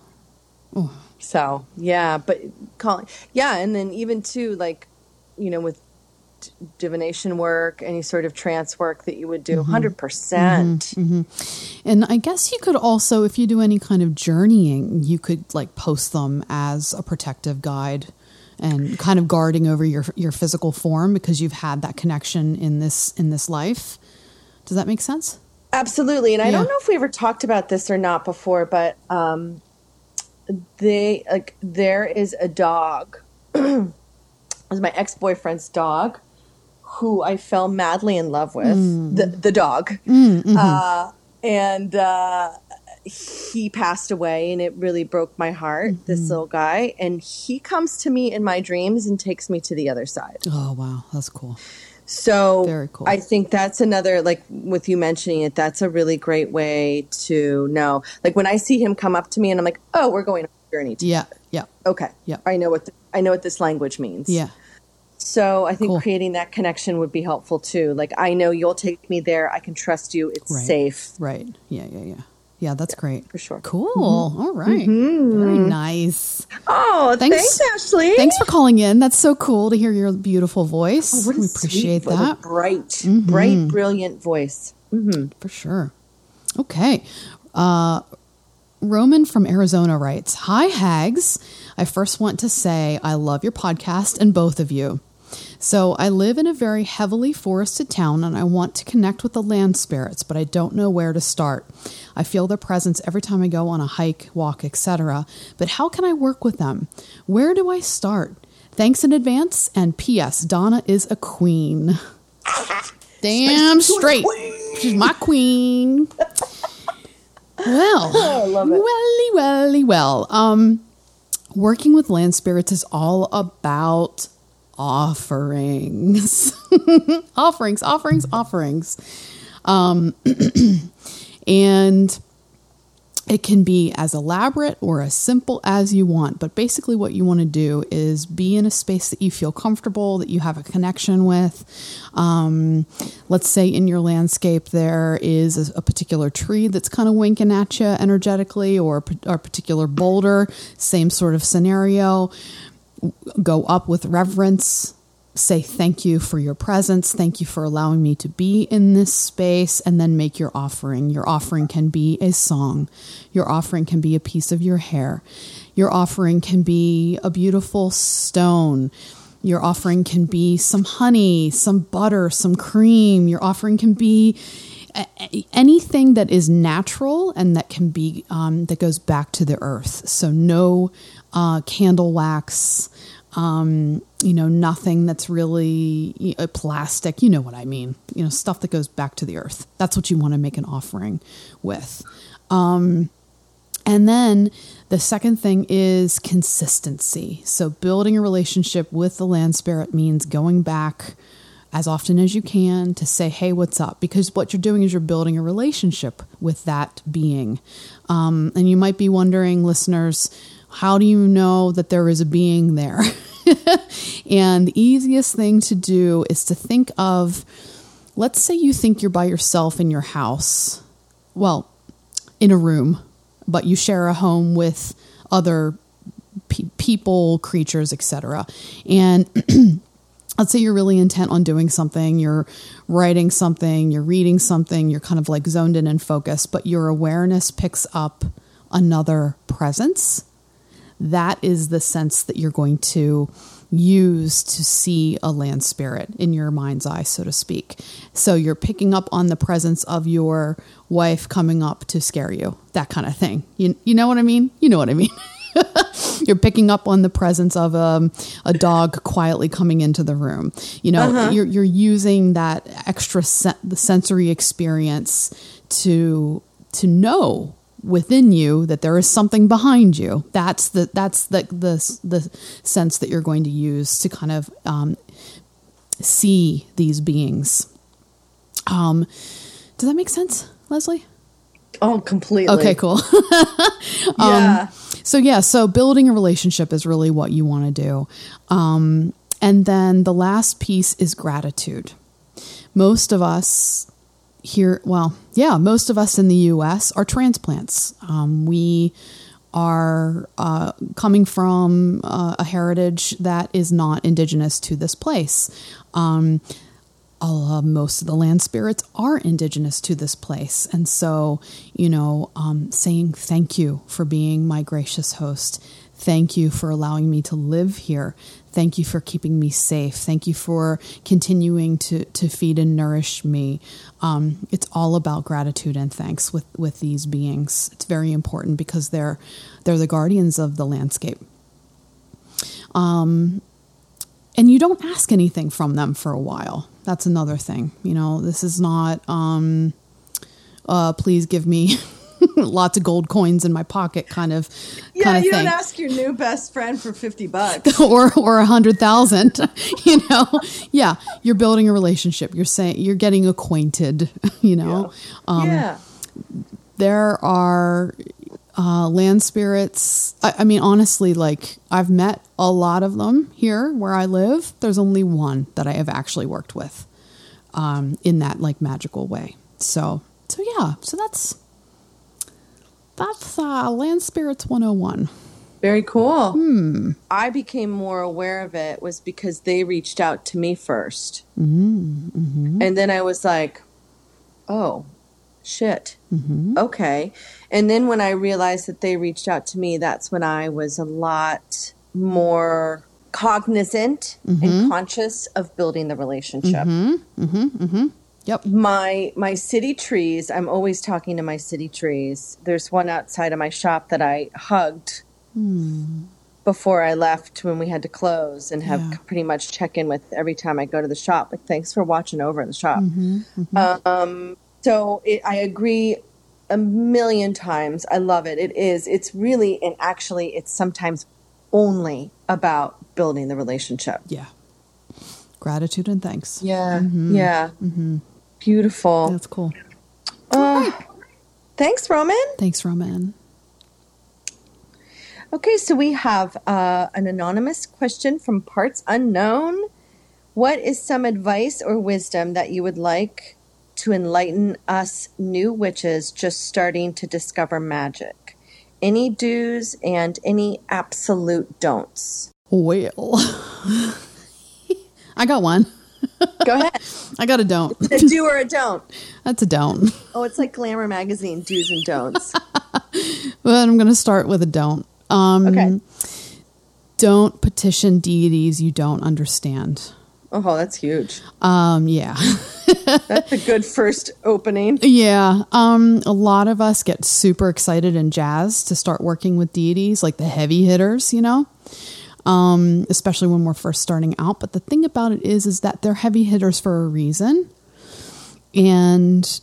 So, yeah, but calling yeah, and then even too like, you know, with d- divination work, any sort of trance work that you would do, mm-hmm. 100%. percent mm-hmm. Mm-hmm. And I guess you could also, if you do any kind of journeying, you could like post them as a protective guide and kind of guarding over your your physical form because you've had that connection in this in this life. Does that make sense? Absolutely, and I don't know if we ever talked about this or not before, but um, they like there is a dog. it was my ex boyfriend's dog, who I fell madly in love with. The the dog, uh, and uh, he passed away and it really broke my heart, mm-hmm. this little guy. And he comes to me in my dreams and takes me to the other side. Oh, wow. That's cool. So Very cool. I think that's another, like with you mentioning it, that's a really great way to know. Like when I see him come up to me and I'm like, oh, we're going on a journey. Together. Yeah. Yeah. Okay. Yeah. I know what, the, I know what this language means. Yeah. So I think cool. creating that connection would be helpful too. Like I know you'll take me there. I can trust you. It's right. safe. Right. Yeah. Yeah. Yeah. Yeah, that's great. For sure. Cool. Mm-hmm. All right. mm-hmm. Very nice. Oh, thanks, thanks, Ashley. Thanks for calling in. That's so cool to hear your beautiful voice. Oh, we appreciate sweet, that. Bright, mm-hmm. bright, brilliant voice. Mm-hmm. For sure. Okay. Uh, Roman from Arizona writes Hi, Hags. I first want to say I love your podcast and both of you. So I live in a very heavily forested town and I want to connect with the land spirits, but I don't know where to start. I feel their presence every time I go on a hike, walk, etc. But how can I work with them? Where do I start? Thanks in advance. And P.S. Donna is a queen. Damn straight. She's my queen. well, oh, welly, welly, well. Um, working with land spirits is all about offerings, offerings, offerings, offerings. Um, and it can be as elaborate or as simple as you want, but basically, what you want to do is be in a space that you feel comfortable, that you have a connection with. Um, let's say in your landscape there is a, a particular tree that's kind of winking at you energetically, or, or a particular boulder, same sort of scenario go up with reverence, say thank you for your presence, thank you for allowing me to be in this space, and then make your offering. Your offering can be a song, your offering can be a piece of your hair, your offering can be a beautiful stone. Your offering can be some honey, some butter, some cream. Your offering can be anything that is natural and that can be um, that goes back to the earth. So no uh, candle wax, um, you know, nothing that's really you know, plastic. You know what I mean? You know, stuff that goes back to the earth. That's what you want to make an offering with. Um, and then the second thing is consistency. So building a relationship with the land spirit means going back as often as you can to say, hey, what's up? Because what you're doing is you're building a relationship with that being. Um, and you might be wondering, listeners, how do you know that there is a being there? and the easiest thing to do is to think of let's say you think you're by yourself in your house. Well, in a room, but you share a home with other pe- people, creatures, etc. And let's say you're really intent on doing something, you're writing something, you're reading something, you're kind of like zoned in and focused, but your awareness picks up another presence that is the sense that you're going to use to see a land spirit in your mind's eye, so to speak. So you're picking up on the presence of your wife coming up to scare you, that kind of thing. You, you know what I mean? You know what I mean. you're picking up on the presence of um, a dog quietly coming into the room. You know, uh-huh. you're, you're using that extra the sensory experience to to know within you that there is something behind you. That's the that's the the the sense that you're going to use to kind of um, see these beings. Um, does that make sense, Leslie? Oh, completely. Okay, cool. um, yeah. So yeah, so building a relationship is really what you want to do. Um, and then the last piece is gratitude. Most of us here, well, yeah, most of us in the U.S. are transplants. Um, we are uh, coming from uh, a heritage that is not indigenous to this place. Um, uh, most of the land spirits are indigenous to this place. And so, you know, um, saying thank you for being my gracious host. Thank you for allowing me to live here. Thank you for keeping me safe. Thank you for continuing to, to feed and nourish me. Um, it's all about gratitude and thanks with, with these beings. It's very important because they're they're the guardians of the landscape. Um, and you don't ask anything from them for a while. That's another thing. You know, this is not um, uh, please give me lots of gold coins in my pocket kind of Yeah, kind of you thing. don't ask your new best friend for 50 bucks. or or a hundred thousand you know? Yeah you're building a relationship. You're saying you're getting acquainted you know? Um, yeah. there are uh, land spirits. I, I mean honestly like i've met a lot of them here where i live. There's only one that i have actually worked with um, in that like magical way. So so yeah so that's that's uh, land spirits 101 Very cool. Hmm. I became more aware of it was because they reached out to me 1st Mm-hmm. And then I was like, oh, shit. Mm-hmm. Okay. And then when I realized that they reached out to me, that's when I was a lot more cognizant Mm-hmm. and conscious of building the relationship. Yep. My my city trees i'm always talking to my city trees. There's one outside of my shop that i hugged hmm. before i left when we had to close and have Yeah. pretty much check in with every time i go to the shop. Like thanks for watching over in the shop. Mm-hmm. Mm-hmm. Um so it, i agree a million times. I love it. It is it's really and actually it's sometimes only about building the relationship. Yeah. Gratitude and thanks. Yeah. Mm-hmm. Yeah beautiful that's cool Oh, thanks, Roman. thanks roman Okay, so we have uh, an anonymous question from Parts Unknown. What is some advice or wisdom that you would like to enlighten us new witches just starting to discover magic? Any do's and any absolute don'ts? well i got one Go ahead. i got a don't a do or a don't. that's a don't Oh, it's like Glamour Magazine do's and don'ts. but i'm gonna start with a don't um Okay. don't petition deities you don't understand Oh, that's huge. um yeah That's a good first opening. Yeah, um, a lot of us get super excited and jazzed to start working with deities, like the heavy hitters, you know, um, especially when we're first starting out. But the thing about it is, is that they're heavy hitters for a reason. And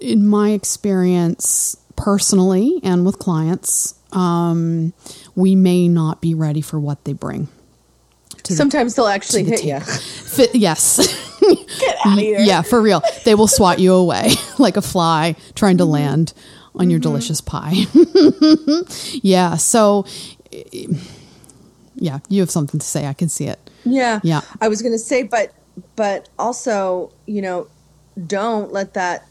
in my experience, personally and with clients, um, we may not be ready for what they bring. To the- Sometimes they'll actually the hit you. Fit, yes. Get out of here. Yeah, for real. They will swat you away like a fly trying to land on your delicious pie. yeah, so yeah, you have something to say. I can see it. Yeah. Yeah. I was going to say, but, but also, you know, don't let that,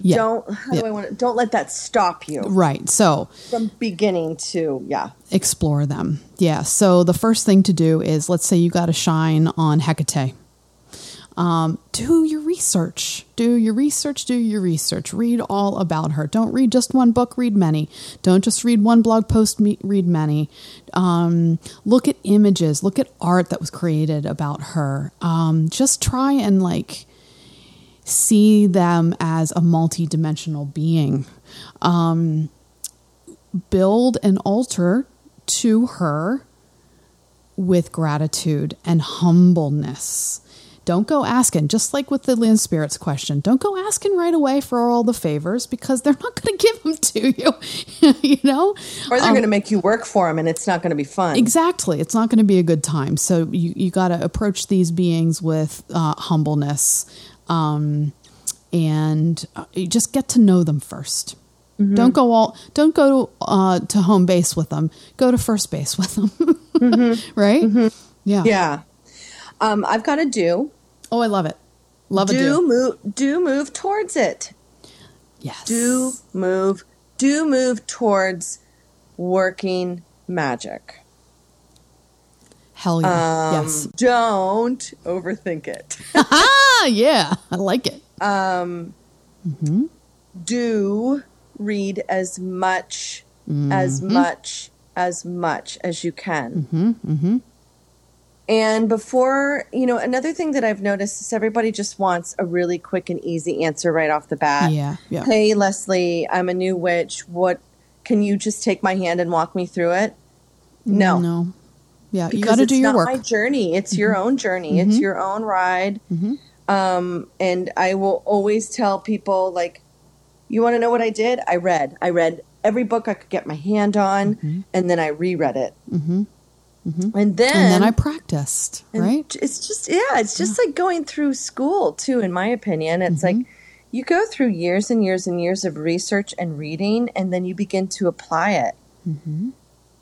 Yeah. don't, how Yeah. do I want to, don't let that stop you Right. So from beginning to, yeah. explore them. Yeah. So the first thing to do is let's say you got a shine on Hecate. Um, do your research. Do your research. Do your research. Read all about her. Don't read just one book. Read many. Don't just read one blog post. Read many. Um, look at images. Look at art that was created about her. Um, just try and like see them as a multi-dimensional being. Um, build an altar to her with gratitude and humbleness. Don't go asking, just like with the land spirits question. Don't go asking right away for all the favors because they're not going to give them to you. you know, Or they're going to make you work for them and it's not going to be fun. exactly. It's not going to be a good time. So you you got to approach these beings with uh, humbleness, um, and uh, you just get to know them 1st do Don't go all. Don't go uh, to home base with them. Go to first base with them. right? Yeah. Yeah. Um, I've got to do, Oh, I love it. Love a do do. move, do move towards it. Yes. Do move, do move towards working magic. Hell yeah. Um, yes. Don't overthink it. Ah, yeah. I like it. Um, do read as much as much as much as you can and before you know another thing that i've noticed is everybody just wants a really quick and easy answer right off the bat Yeah. Yeah. hey leslie i'm a new witch what can you just take my hand and walk me through it no No. Yeah. You because got to it's do your work. Mm-hmm. my journey. It's your own journey. It's your own ride. Um, and I will always tell people like, You want to know what I did? I read. I read every book I could get my hand on, Mm-hmm. and then I reread it. Mm-hmm. And then and then I practiced, right? It's just yeah, it's just like going through school too. In my opinion, it's Mm-hmm. like you go through years and years and years of research and reading, and then you begin to apply it. Mm-hmm.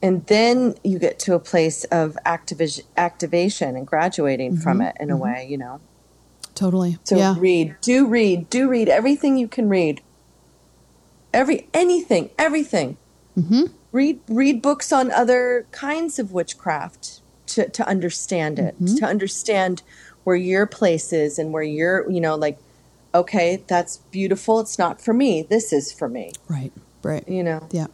And then you get to a place of activi- activation and graduating from it in a way, you know. Totally. So Mm-hmm. yeah. read, do read, do read everything you can read. Every anything, everything. Mm-hmm. Read read books on other kinds of witchcraft to to understand it, Mm-hmm. to understand where your place is and where you're, you know, like, okay, that's beautiful. It's not for me. This is for me. Right. Right. You know. Yeah.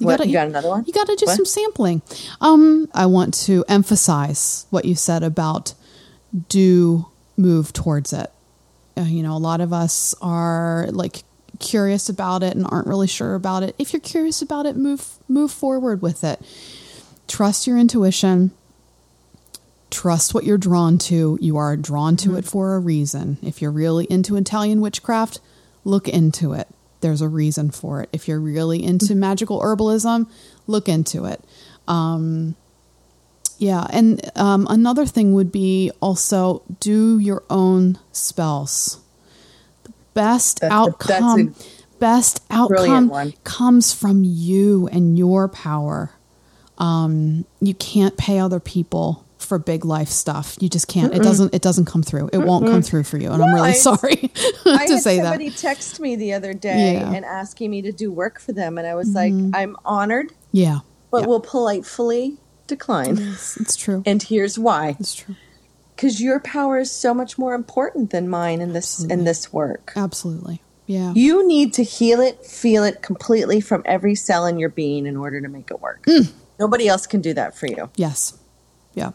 What, you got another one? You got to do What? some sampling. Um, I want to emphasize what you said about do move towards it. Uh, you know, a lot of us are like curious about it and aren't really sure about it. If you're curious about it, move move forward with it. Trust your intuition. Trust what you're drawn to. You are drawn to it for a reason. If you're really into Italian witchcraft, look into it. There's a reason for it. If you're really into magical herbalism, look into it. Um, yeah, and um, another thing would be also do your own spells. Best That's a- outcome, that's best outcome comes from you and your power. Um, you can't pay other people for big life stuff. You just can't. It doesn't. It doesn't come through. It won't come through for you. And I'm really I- sorry I to had say that. somebody text me the other day Yeah. Mm-hmm. and asking me to do work for them, and I was like, I'm honored, Yeah, but yeah. will politely decline. it's, it's true. And here's why: It's true. Because your power is so much more important than mine in this in this work. Absolutely. Yeah. You need to heal it, feel it completely from every cell in your being in order to make it work. Mm. Nobody else can do that for you. Yes. Yeah.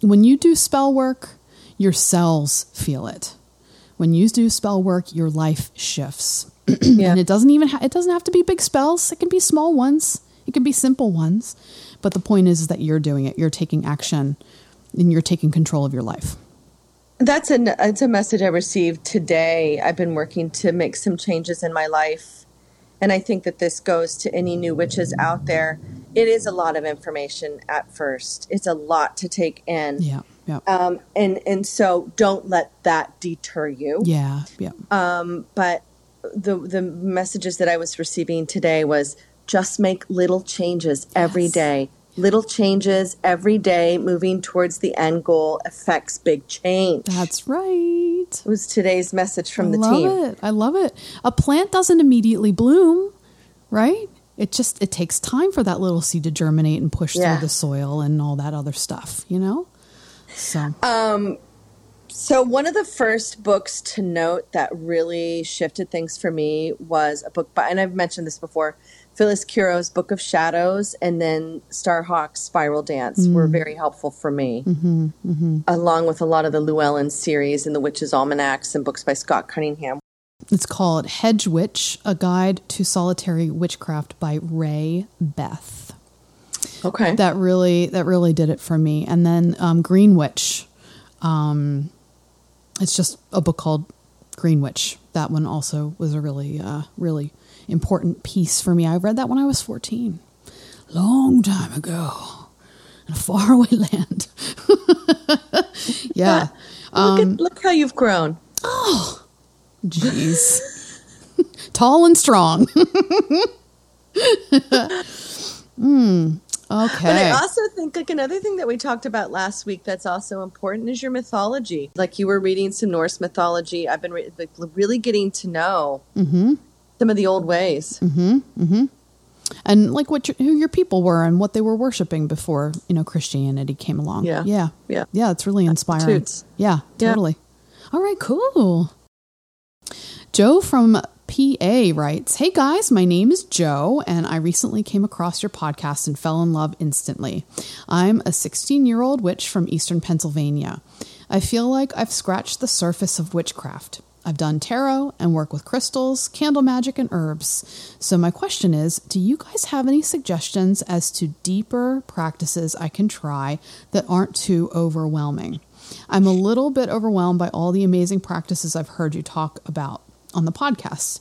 When you do spell work, your cells feel it. When you do spell work, your life shifts. Yeah. And it doesn't even ha- it doesn't have to be big spells. It can be small ones. It can be simple ones. But the point is that you're doing it. You're taking action and you're taking control of your life. That's a it's a message I received today. I've been working to make some changes in my life, and I think that this goes to any new witches out there. It is a lot of information at first. It's a lot to take in, Yeah. Yeah. um, and and so don't let that deter you. yeah. Yeah. But the the messages that I was receiving today was just make little changes every Yes. day. Little changes every day, moving towards the end goal affects big change. That's right. It was today's message from the team. I the love team. it. I love it. A plant doesn't immediately bloom, right? It just it takes time for that little seed to germinate and push Yeah. through the soil and all that other stuff, you know? So um So, one of the first books to note that really shifted things for me was a book by, and I've mentioned this before, Phyllis Curott's Book of Shadows and then Starhawk's Spiral Dance were very helpful for me, along with a lot of the Llewellyn series and the Witches' Almanacs and books by Scott Cunningham. it's called Hedge Witch: A Guide to Solitary Witchcraft by Rae Beth. Okay. That really that really did it for me. And then um, Green Witch. Um, it's just a book called Green Witch. That one also was a really uh, really important piece for me. I read that when I was fourteen, long time ago, in a faraway land. yeah. look, at, look how you've grown. Oh, jeez. Tall and strong. mm, But okay. I also think like another thing that we talked about last week that's also important is your mythology. Like you were reading some Norse mythology. I've been re- like really getting to know Mm-hmm. Some of the old ways. Mm-hmm. Mm-hmm. and like what your, who your people were and what they were worshiping before you know Christianity came along. Yeah. yeah, Yeah. yeah. It's really inspiring. Yeah, Yeah. totally. All right, cool. Joe from PA writes, Hey guys, my name is Joe, and I recently came across your podcast and fell in love instantly. I'm a 16 year old witch from eastern Pennsylvania. I feel like I've scratched the surface of witchcraft. I've done tarot and work with crystals, candle magic, and herbs. So, my question is Do you guys have any suggestions as to deeper practices I can try that aren't too overwhelming? I'm a little bit overwhelmed by all the amazing practices I've heard you talk about. on the podcast.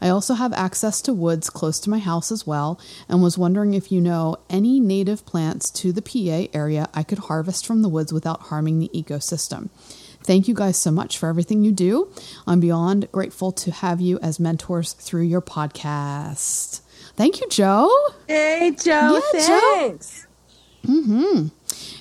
I also have access to woods close to my house as well, and was wondering if you know any native plants to the PA area I could harvest from the woods without harming the ecosystem. Thank you guys so much for everything you do. I'm beyond grateful to have you as mentors through your podcast. Thank you, Joe. Hey, Joe. Yeah, thanks. Mm-hmm.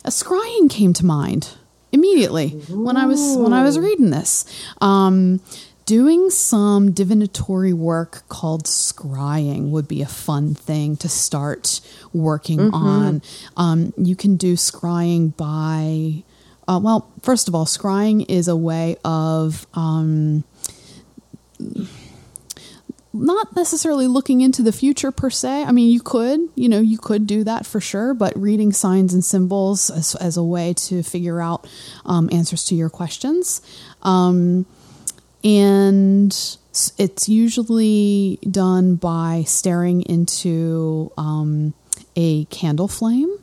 A scrying came to mind immediately when I was when I was reading this. Um, doing some divinatory work called scrying would be a fun thing to start working on. Um, you can do scrying by, uh, well, first of all, scrying is a way of. Um, not necessarily looking into the future per se. I mean, you could, you know, you could do that for sure, but reading signs and symbols as, as a way to figure out um, answers to your questions. Um, and it's usually done by staring into um, a candle flame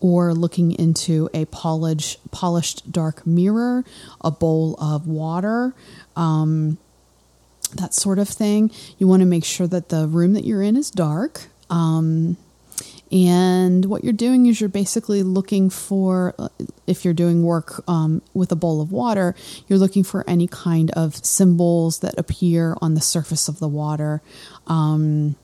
or looking into a polish, polished dark mirror, a bowl of water. Um, that sort of thing. You want to make sure that the room that you're in is dark. Um, and what you're doing is you're basically looking for, uh, if you're doing work um, with a bowl of water, you're looking for any kind of symbols that appear on the surface of the water. Um,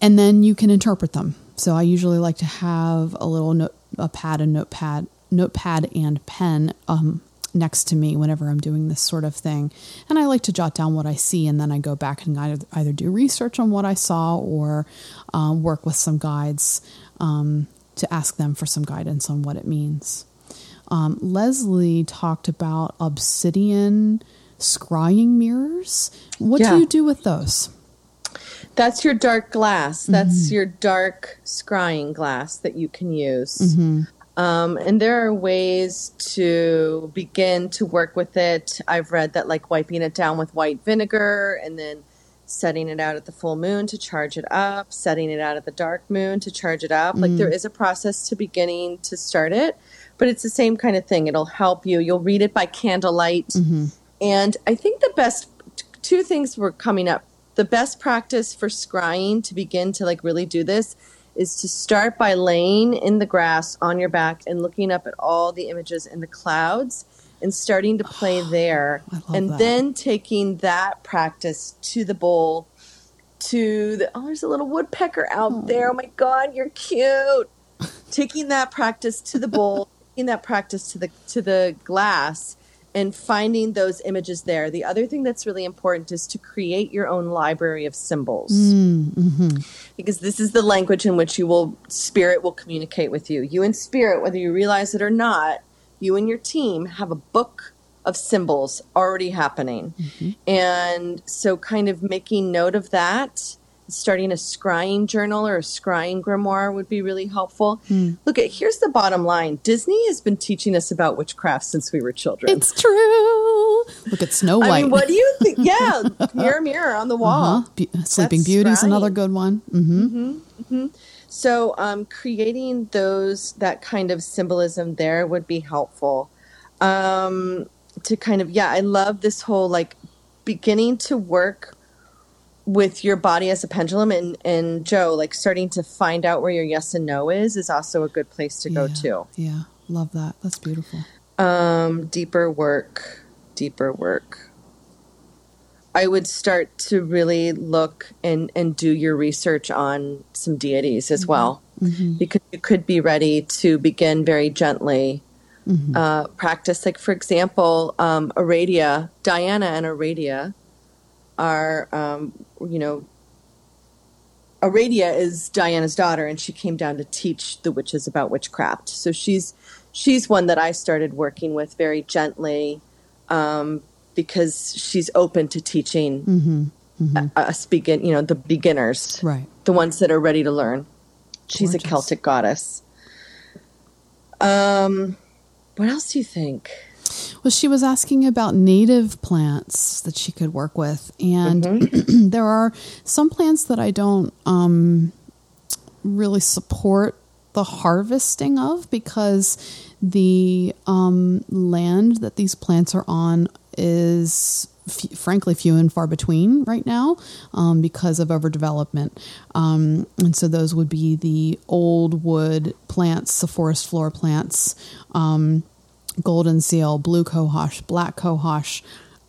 and then you can interpret them. So I usually like to have a little note, a pad, a notepad, notepad and pen um, next to me whenever I'm doing this sort of thing. And I like to jot down what I see, and then I go back and either, either do research on what I saw or um, work with some guides um, to ask them for some guidance on what it means. Um, Leslie talked about obsidian scrying mirrors. What Yeah. do you do with those? That's your dark glass. That's Mm-hmm. your dark scrying glass that you can use. Mm-hmm. Um, and there are ways to begin to work with it. I've read that, like wiping it down with white vinegar and then setting it out at the full moon to charge it up, setting it out at the dark moon to charge it up. Like there is a process to beginning to start it, but it's the same kind of thing. It'll help you. You'll read it by candlelight. And I think the best t- two things were coming up. The best practice for scrying to begin to like really do this is to start by laying in the grass on your back and looking up at all the images in the clouds and starting to play there. and that. then taking that practice to the bowl to the oh there's a little woodpecker out oh. there. Oh my god you're cute. Taking that practice to the bowl taking that practice to the to the glass and finding those images there. The other thing that's really important is to create your own library of symbols. Mm, mm-hmm. Because this is the language in which you will spirit will communicate with you. You and spirit whether you realize it or not you and your team have a book of symbols already happening. Mm-hmm. And so kind of making note of that starting a scrying journal or a scrying grimoire would be really helpful look at here's the bottom line disney has been teaching us about witchcraft since we were children It's true. Look at Snow White. I mean, what do you think? Yeah, mirror, mirror on the wall. Uh-huh. Be- Sleeping Beauty is another good one. hmm So, um, creating those that kind of symbolism there would be helpful. Um, to kind of, yeah, I love this whole like beginning to work with your body as a pendulum, and and Joe, like starting to find out where your yes and no is, is also a good place to go yeah. to. Yeah, love that. That's beautiful. Um, deeper work, deeper work. I would start to really look and, and do your research on some deities as well, because you could be ready to begin very gently uh, practice. Like, for example, um, Aradia, Diana and Aradia are, um, you know, Aradia is Diana's daughter, and she came down to teach the witches about witchcraft. So she's she's one that I started working with very gently um, because she's open to teaching uh, us begin, you know, the beginners, Right. the ones that are ready to learn. She's Gorgeous. a Celtic goddess. Um, what else do you think? Well, she was asking about native plants that she could work with, and Mm-hmm. there are some plants that I don't um, really support the harvesting of because the um, land that these plants are on is f- frankly few and far between right now um, because of overdevelopment. Um, and so those would be the old wood plants, the forest floor plants, um, golden seal, blue cohosh, black cohosh.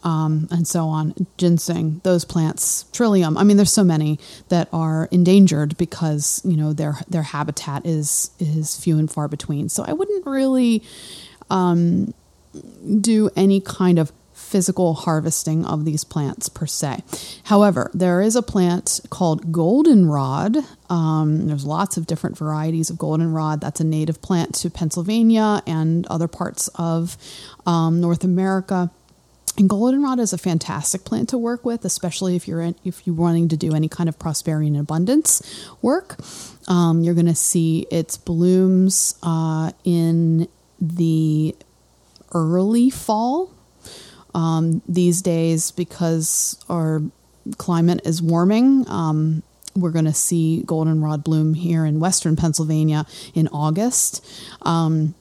Um, and so on, ginseng, those plants, trillium. I mean, there's so many that are endangered because you know their their habitat is is few and far between. So I wouldn't really um, do any kind of physical harvesting of these plants per se. However, there is a plant called goldenrod. Um, there's lots of different varieties of goldenrod. That's a native plant to Pennsylvania and other parts of um, North America. And goldenrod is a fantastic plant to work with, especially if you're in, if you're wanting to do any kind of prosperity and abundance work. Um, you're going to see its blooms uh, in the early fall um, these days because our climate is warming. Um, we're going to see goldenrod bloom here in western Pennsylvania in August. Um,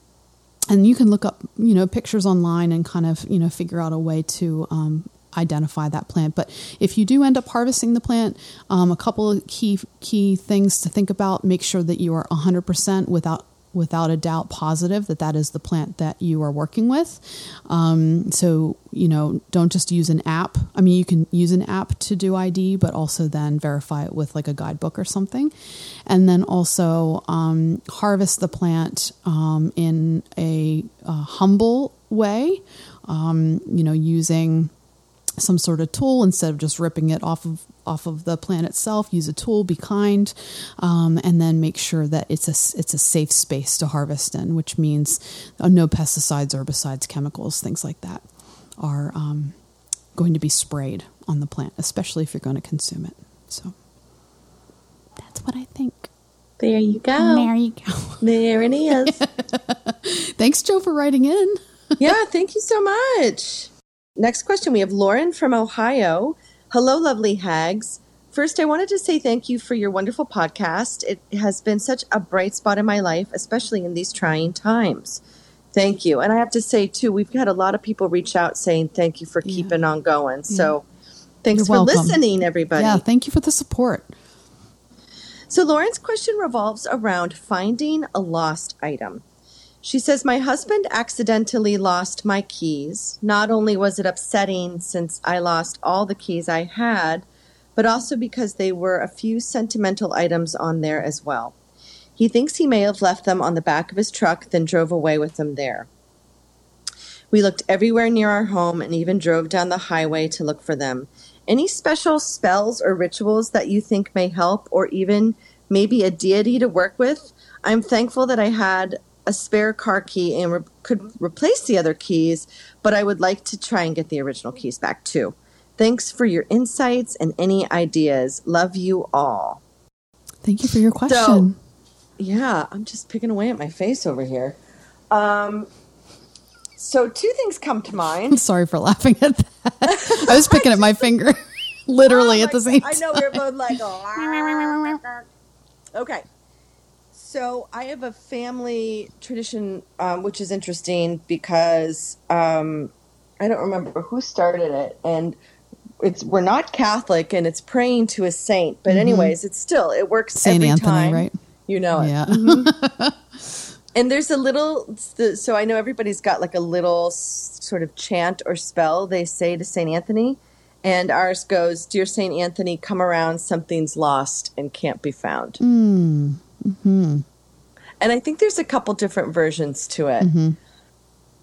and you can look up, you know, pictures online and kind of, you know, figure out a way to um, identify that plant. But if you do end up harvesting the plant, um, a couple of key key things to think about: make sure that you are 100% without without a doubt positive that that is the plant that you are working with. Um, so, you know, don't just use an app. I mean, you can use an app to do ID, but also then verify it with like a guidebook or something. And then also um, harvest the plant um, in a, a, humble way, um, you know, using some sort of tool instead of just ripping it off of off of the plant itself. Use a tool, be kind, um, and then make sure that it's a it's a safe space to harvest in, which means uh, no pesticides, herbicides, chemicals, things like that are um, going to be sprayed on the plant, especially if you're going to consume it. So that's what I think. There you go. There you go. There it is. Thanks, Joe, for writing in. yeah, thank you so much. Next question we have Lauren from Ohio. Hello, lovely hags. First, I wanted to say thank you for your wonderful podcast. It has been such a bright spot in my life, especially in these trying times. Thank you. And I have to say, too, we've had a lot of people reach out saying thank you for yeah. keeping on going. So thanks You're for welcome. listening, everybody. Yeah, thank you for the support. So, Lauren's question revolves around finding a lost item. She says, My husband accidentally lost my keys. Not only was it upsetting since I lost all the keys I had, but also because they were a few sentimental items on there as well. He thinks he may have left them on the back of his truck, then drove away with them there. We looked everywhere near our home and even drove down the highway to look for them. Any special spells or rituals that you think may help, or even maybe a deity to work with? I'm thankful that I had a spare car key and re- could replace the other keys, but I would like to try and get the original keys back too. Thanks for your insights and any ideas. Love you all. Thank you for your question. So, yeah, I'm just picking away at my face over here. Um, so two things come to mind. I'm sorry for laughing at that. I was picking at my finger, literally oh at the same time. I know we are both like, oh. okay. So I have a family tradition, um, which is interesting because um, I don't remember who started it, and it's we're not Catholic, and it's praying to a saint. But mm-hmm. anyways, it's still it works Saint every Anthony, time. right? You know it. Yeah. Mm-hmm. and there's a little, so I know everybody's got like a little sort of chant or spell they say to Saint Anthony. And ours goes, Dear St. Anthony, come around, something's lost and can't be found. Mm. Mm-hmm. And I think there's a couple different versions to it. Mm-hmm.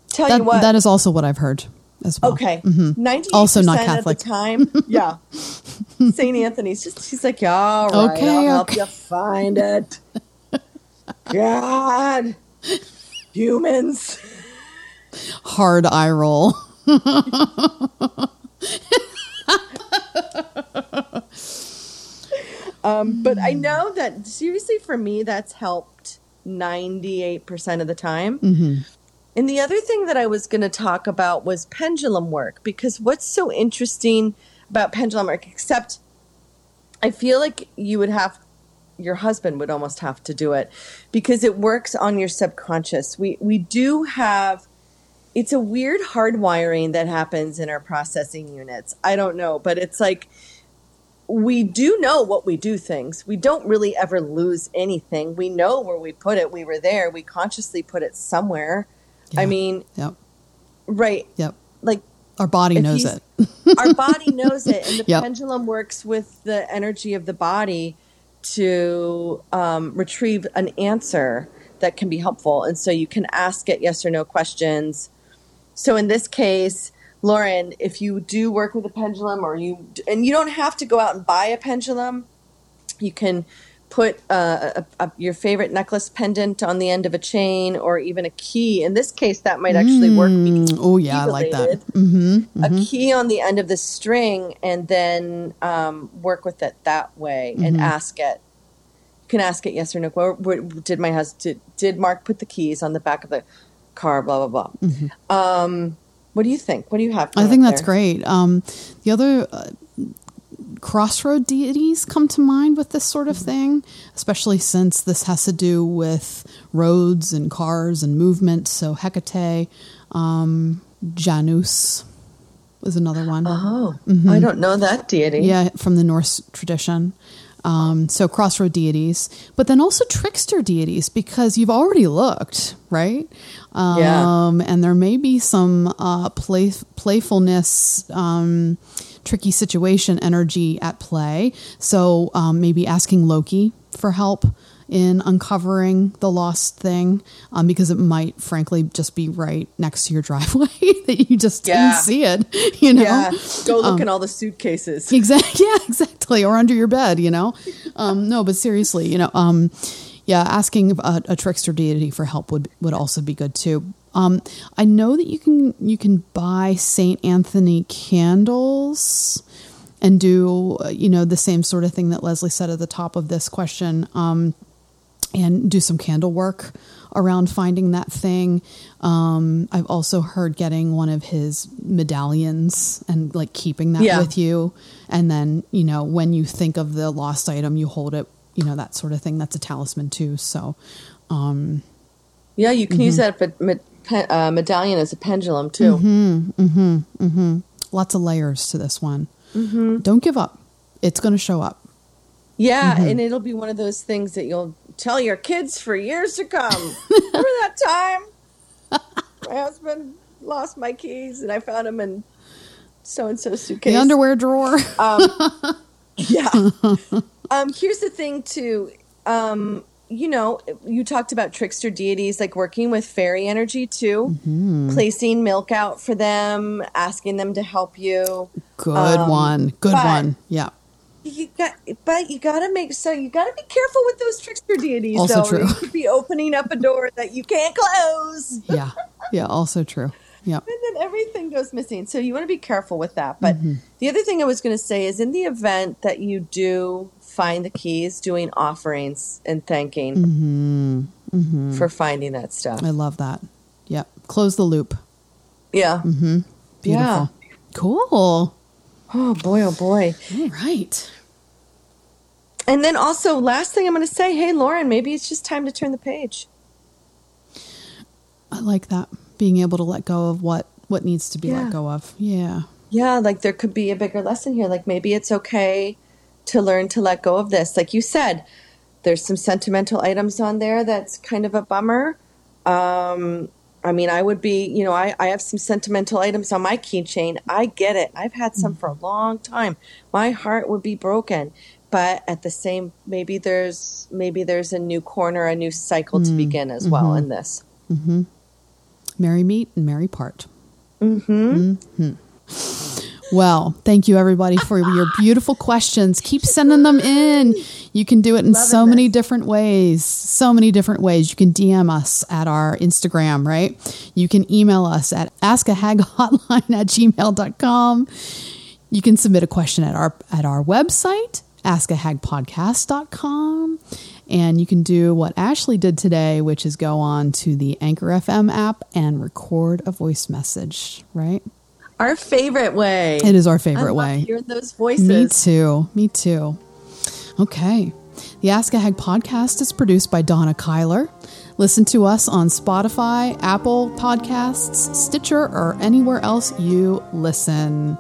Tell that, you what, that is also what I've heard as well. Okay, mm-hmm. also not Catholic at the time. yeah, Saint Anthony's just he's like, yeah, all right, okay, I'll okay. help you find it. God, humans. Hard eye roll. Um, but I know that seriously for me, that's helped 98% of the time. Mm-hmm. And the other thing that I was going to talk about was pendulum work because what's so interesting about pendulum work, except I feel like you would have, your husband would almost have to do it because it works on your subconscious. We, we do have it's a weird hardwiring that happens in our processing units. I don't know, but it's like we do know what we do things. We don't really ever lose anything. We know where we put it. We were there. We consciously put it somewhere. I mean, Yep. right. Yep. Like Our body knows it. our body knows it and the Yep. pendulum works with the energy of the body to um, retrieve an answer that can be helpful and so you can ask it yes or no questions so in this case lauren if you do work with a pendulum or you and you don't have to go out and buy a pendulum you can put uh, a, a, your favorite necklace pendant on the end of a chain or even a key in this case that might actually work Mm, oh yeah, I like that. related. Mm-hmm. a key on the end of the string and then um, work with it that way and Mm-hmm. ask it. You can ask it yes or no. Where, where, did my husband did, did Mark put the keys on the back of the car? Blah blah blah. Um, what do you think? What do you have? Mm-hmm. I think that's there? great. Um, the other uh, crossroad deities come to mind with this sort of Mm-hmm. thing, especially since this has to do with roads and cars and movement. So Hecate, um, Janus was another one. Oh, I don't know that deity. Mm-hmm. Yeah, from the Norse tradition. Um, so crossroad deities, but then also trickster deities because you've already looked, right? Um, Yeah. And there may be some uh, play, playfulness, um, tricky situation energy at play. So um, maybe asking Loki for help in uncovering the lost thing um, because it might, frankly, just be right next to your driveway that you just Yeah. didn't see it. You know, Yeah, go Um, look in all the suitcases. Exactly. Yeah, exactly. Or under your bed, you know. Um, no, but seriously, you know, um, yeah, asking a, a trickster deity for help would would also be good too. Um, I know that you can you can buy Saint Anthony candles and do uh, you know the same sort of thing that Leslie said at the top of this question. Um, and do some candle work around finding that thing. Um, I've also heard getting one of his medallions and like keeping that Yeah. with you. And then, you know, when you think of the lost item, you hold it, you know, that sort of thing. That's a talisman too. So, um, Yeah, you can use Mm-hmm. that but me- pe- uh, medallion as a pendulum too. Mm-hmm. lots of layers to this one. Mm-hmm. Don't give up. It's going to show up. Yeah, Mm-hmm. and it'll be one of those things that you'll tell your kids for years to come. Remember that time my husband lost my keys and I found them in so and so suitcase. The underwear drawer. Yeah. um, here's the thing too. Um, you know, you talked about trickster deities, like working with fairy energy too, Mm-hmm. placing milk out for them, asking them to help you. Good Um, one. Good one. Yeah. You got, but you got to make so you got to be careful with those trickster deities. Also though. true. You could be opening up a door that you can't close, Yeah. Yeah. Also true. Yeah. and then everything goes missing. So you want to be careful with that. But Mm-hmm. the other thing I was going to say is, in the event that you do find the keys, doing offerings and thanking Mm-hmm. for finding that stuff. I love that. Yep. Close the loop. Yeah. Beautiful. Yeah. Cool. Oh boy, oh boy. All right. And then also, last thing I'm going to say, hey Lauren, maybe it's just time to turn the page. I like that. Being able to let go of what what needs to be Yeah. let go of. Yeah. Yeah, like there could be a bigger lesson here. Like maybe it's okay to learn to let go of this. Like you said, there's some sentimental items on there that's kind of a bummer. Um, I mean, I would be, you know, I, I have some sentimental items on my keychain. I get it. I've had some for a long time. My heart would be broken. But at the same, maybe there's maybe there's a new corner, a new cycle to begin as well in this. Mhm. Merry meet and merry part. Mm-hmm. Well, thank you everybody for your beautiful questions. Keep sending them in. You can do it in so many different ways. So many different ways. You can DM us at our Instagram, right? You can email us at askahaghotline at gmail.com. You can submit a question at our at our website, askahagpodcast.com. And you can do what Ashley did today, which is go on to the Anchor FM app and record a voice message, right? Our favorite way. It is our favorite way. hearing those voices. Me too. Me too. Okay. The Ask a Hag podcast is produced by Donna Kyler. Listen to us on Spotify, Apple Podcasts, Stitcher, or anywhere else you listen.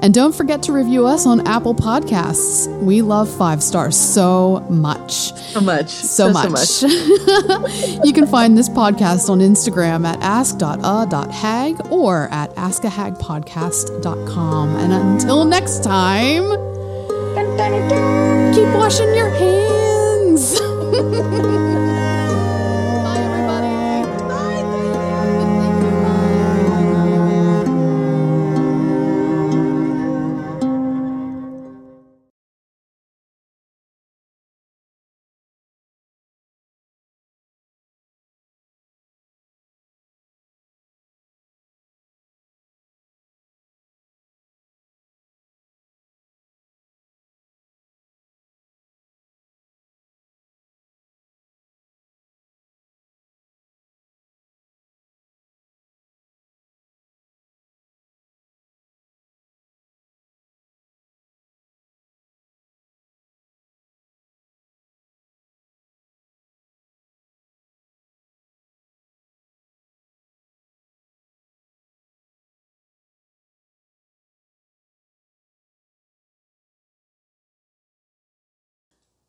And don't forget to review us on Apple Podcasts. We love five stars so much. So much. So, much. So much. you can find this podcast on Instagram at ask.a.hag or at askahagpodcast.com. And until next time, keep washing your hands.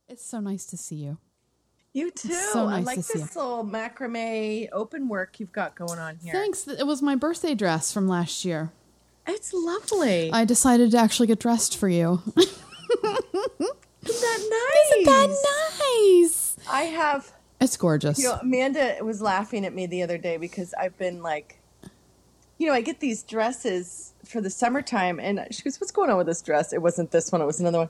It's so nice to see you. You too. so I nice like to see this little macrame open work you've got going on here. Thanks. It was my birthday dress from last year. It's lovely. I decided to actually get dressed for you. Isn't that nice? Isn't that nice? I have. It's gorgeous. You know, Amanda was laughing at me the other day because I've been like, you know, I get these dresses for the summertime, and she goes, "What's going on with this dress?" It wasn't this one; it was another one.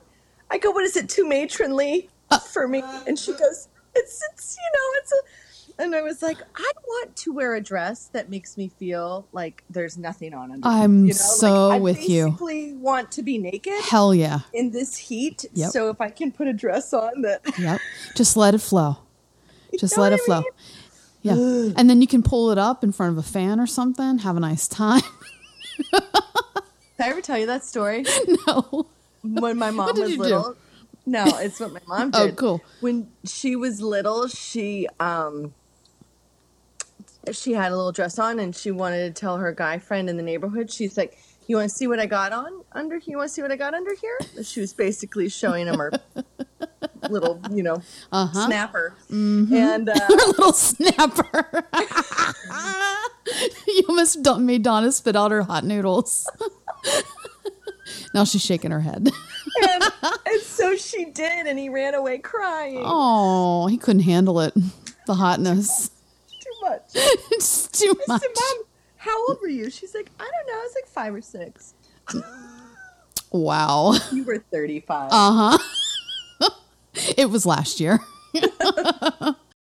I go, "What is it? Too matronly for me?" And she goes, "It's, it's, you know, it's a." And I was like, I want to wear a dress that makes me feel like there's nothing on under. I'm you know? so like, I with you. I basically want to be naked Hell yeah. in this heat. Yep. So if I can put a dress on that, Yep. Just let it flow. Just know let it I flow. mean? Yeah. And then you can pull it up in front of a fan or something, have a nice time. Did I ever tell you that story? no. When my mom was you do? little. No, it's what my mom did. Oh, cool. When she was little, she um she had a little dress on and she wanted to tell her guy friend in the neighborhood. She's like, "You want to see what I got on under? here? You want to see what I got under here?" She was basically showing him her little, you know, Uh-huh. snapper. And uh, little snapper. you almost done- made Donna spit out her hot noodles. Now she's shaking her head. and, and so she did, and he ran away crying. Oh, he couldn't handle it. The hotness. Too much. it's too I much. said, Mom, how old were you? She's like, I don't know. I was like five or six. Wow. You were 35. Uh huh. it was last year.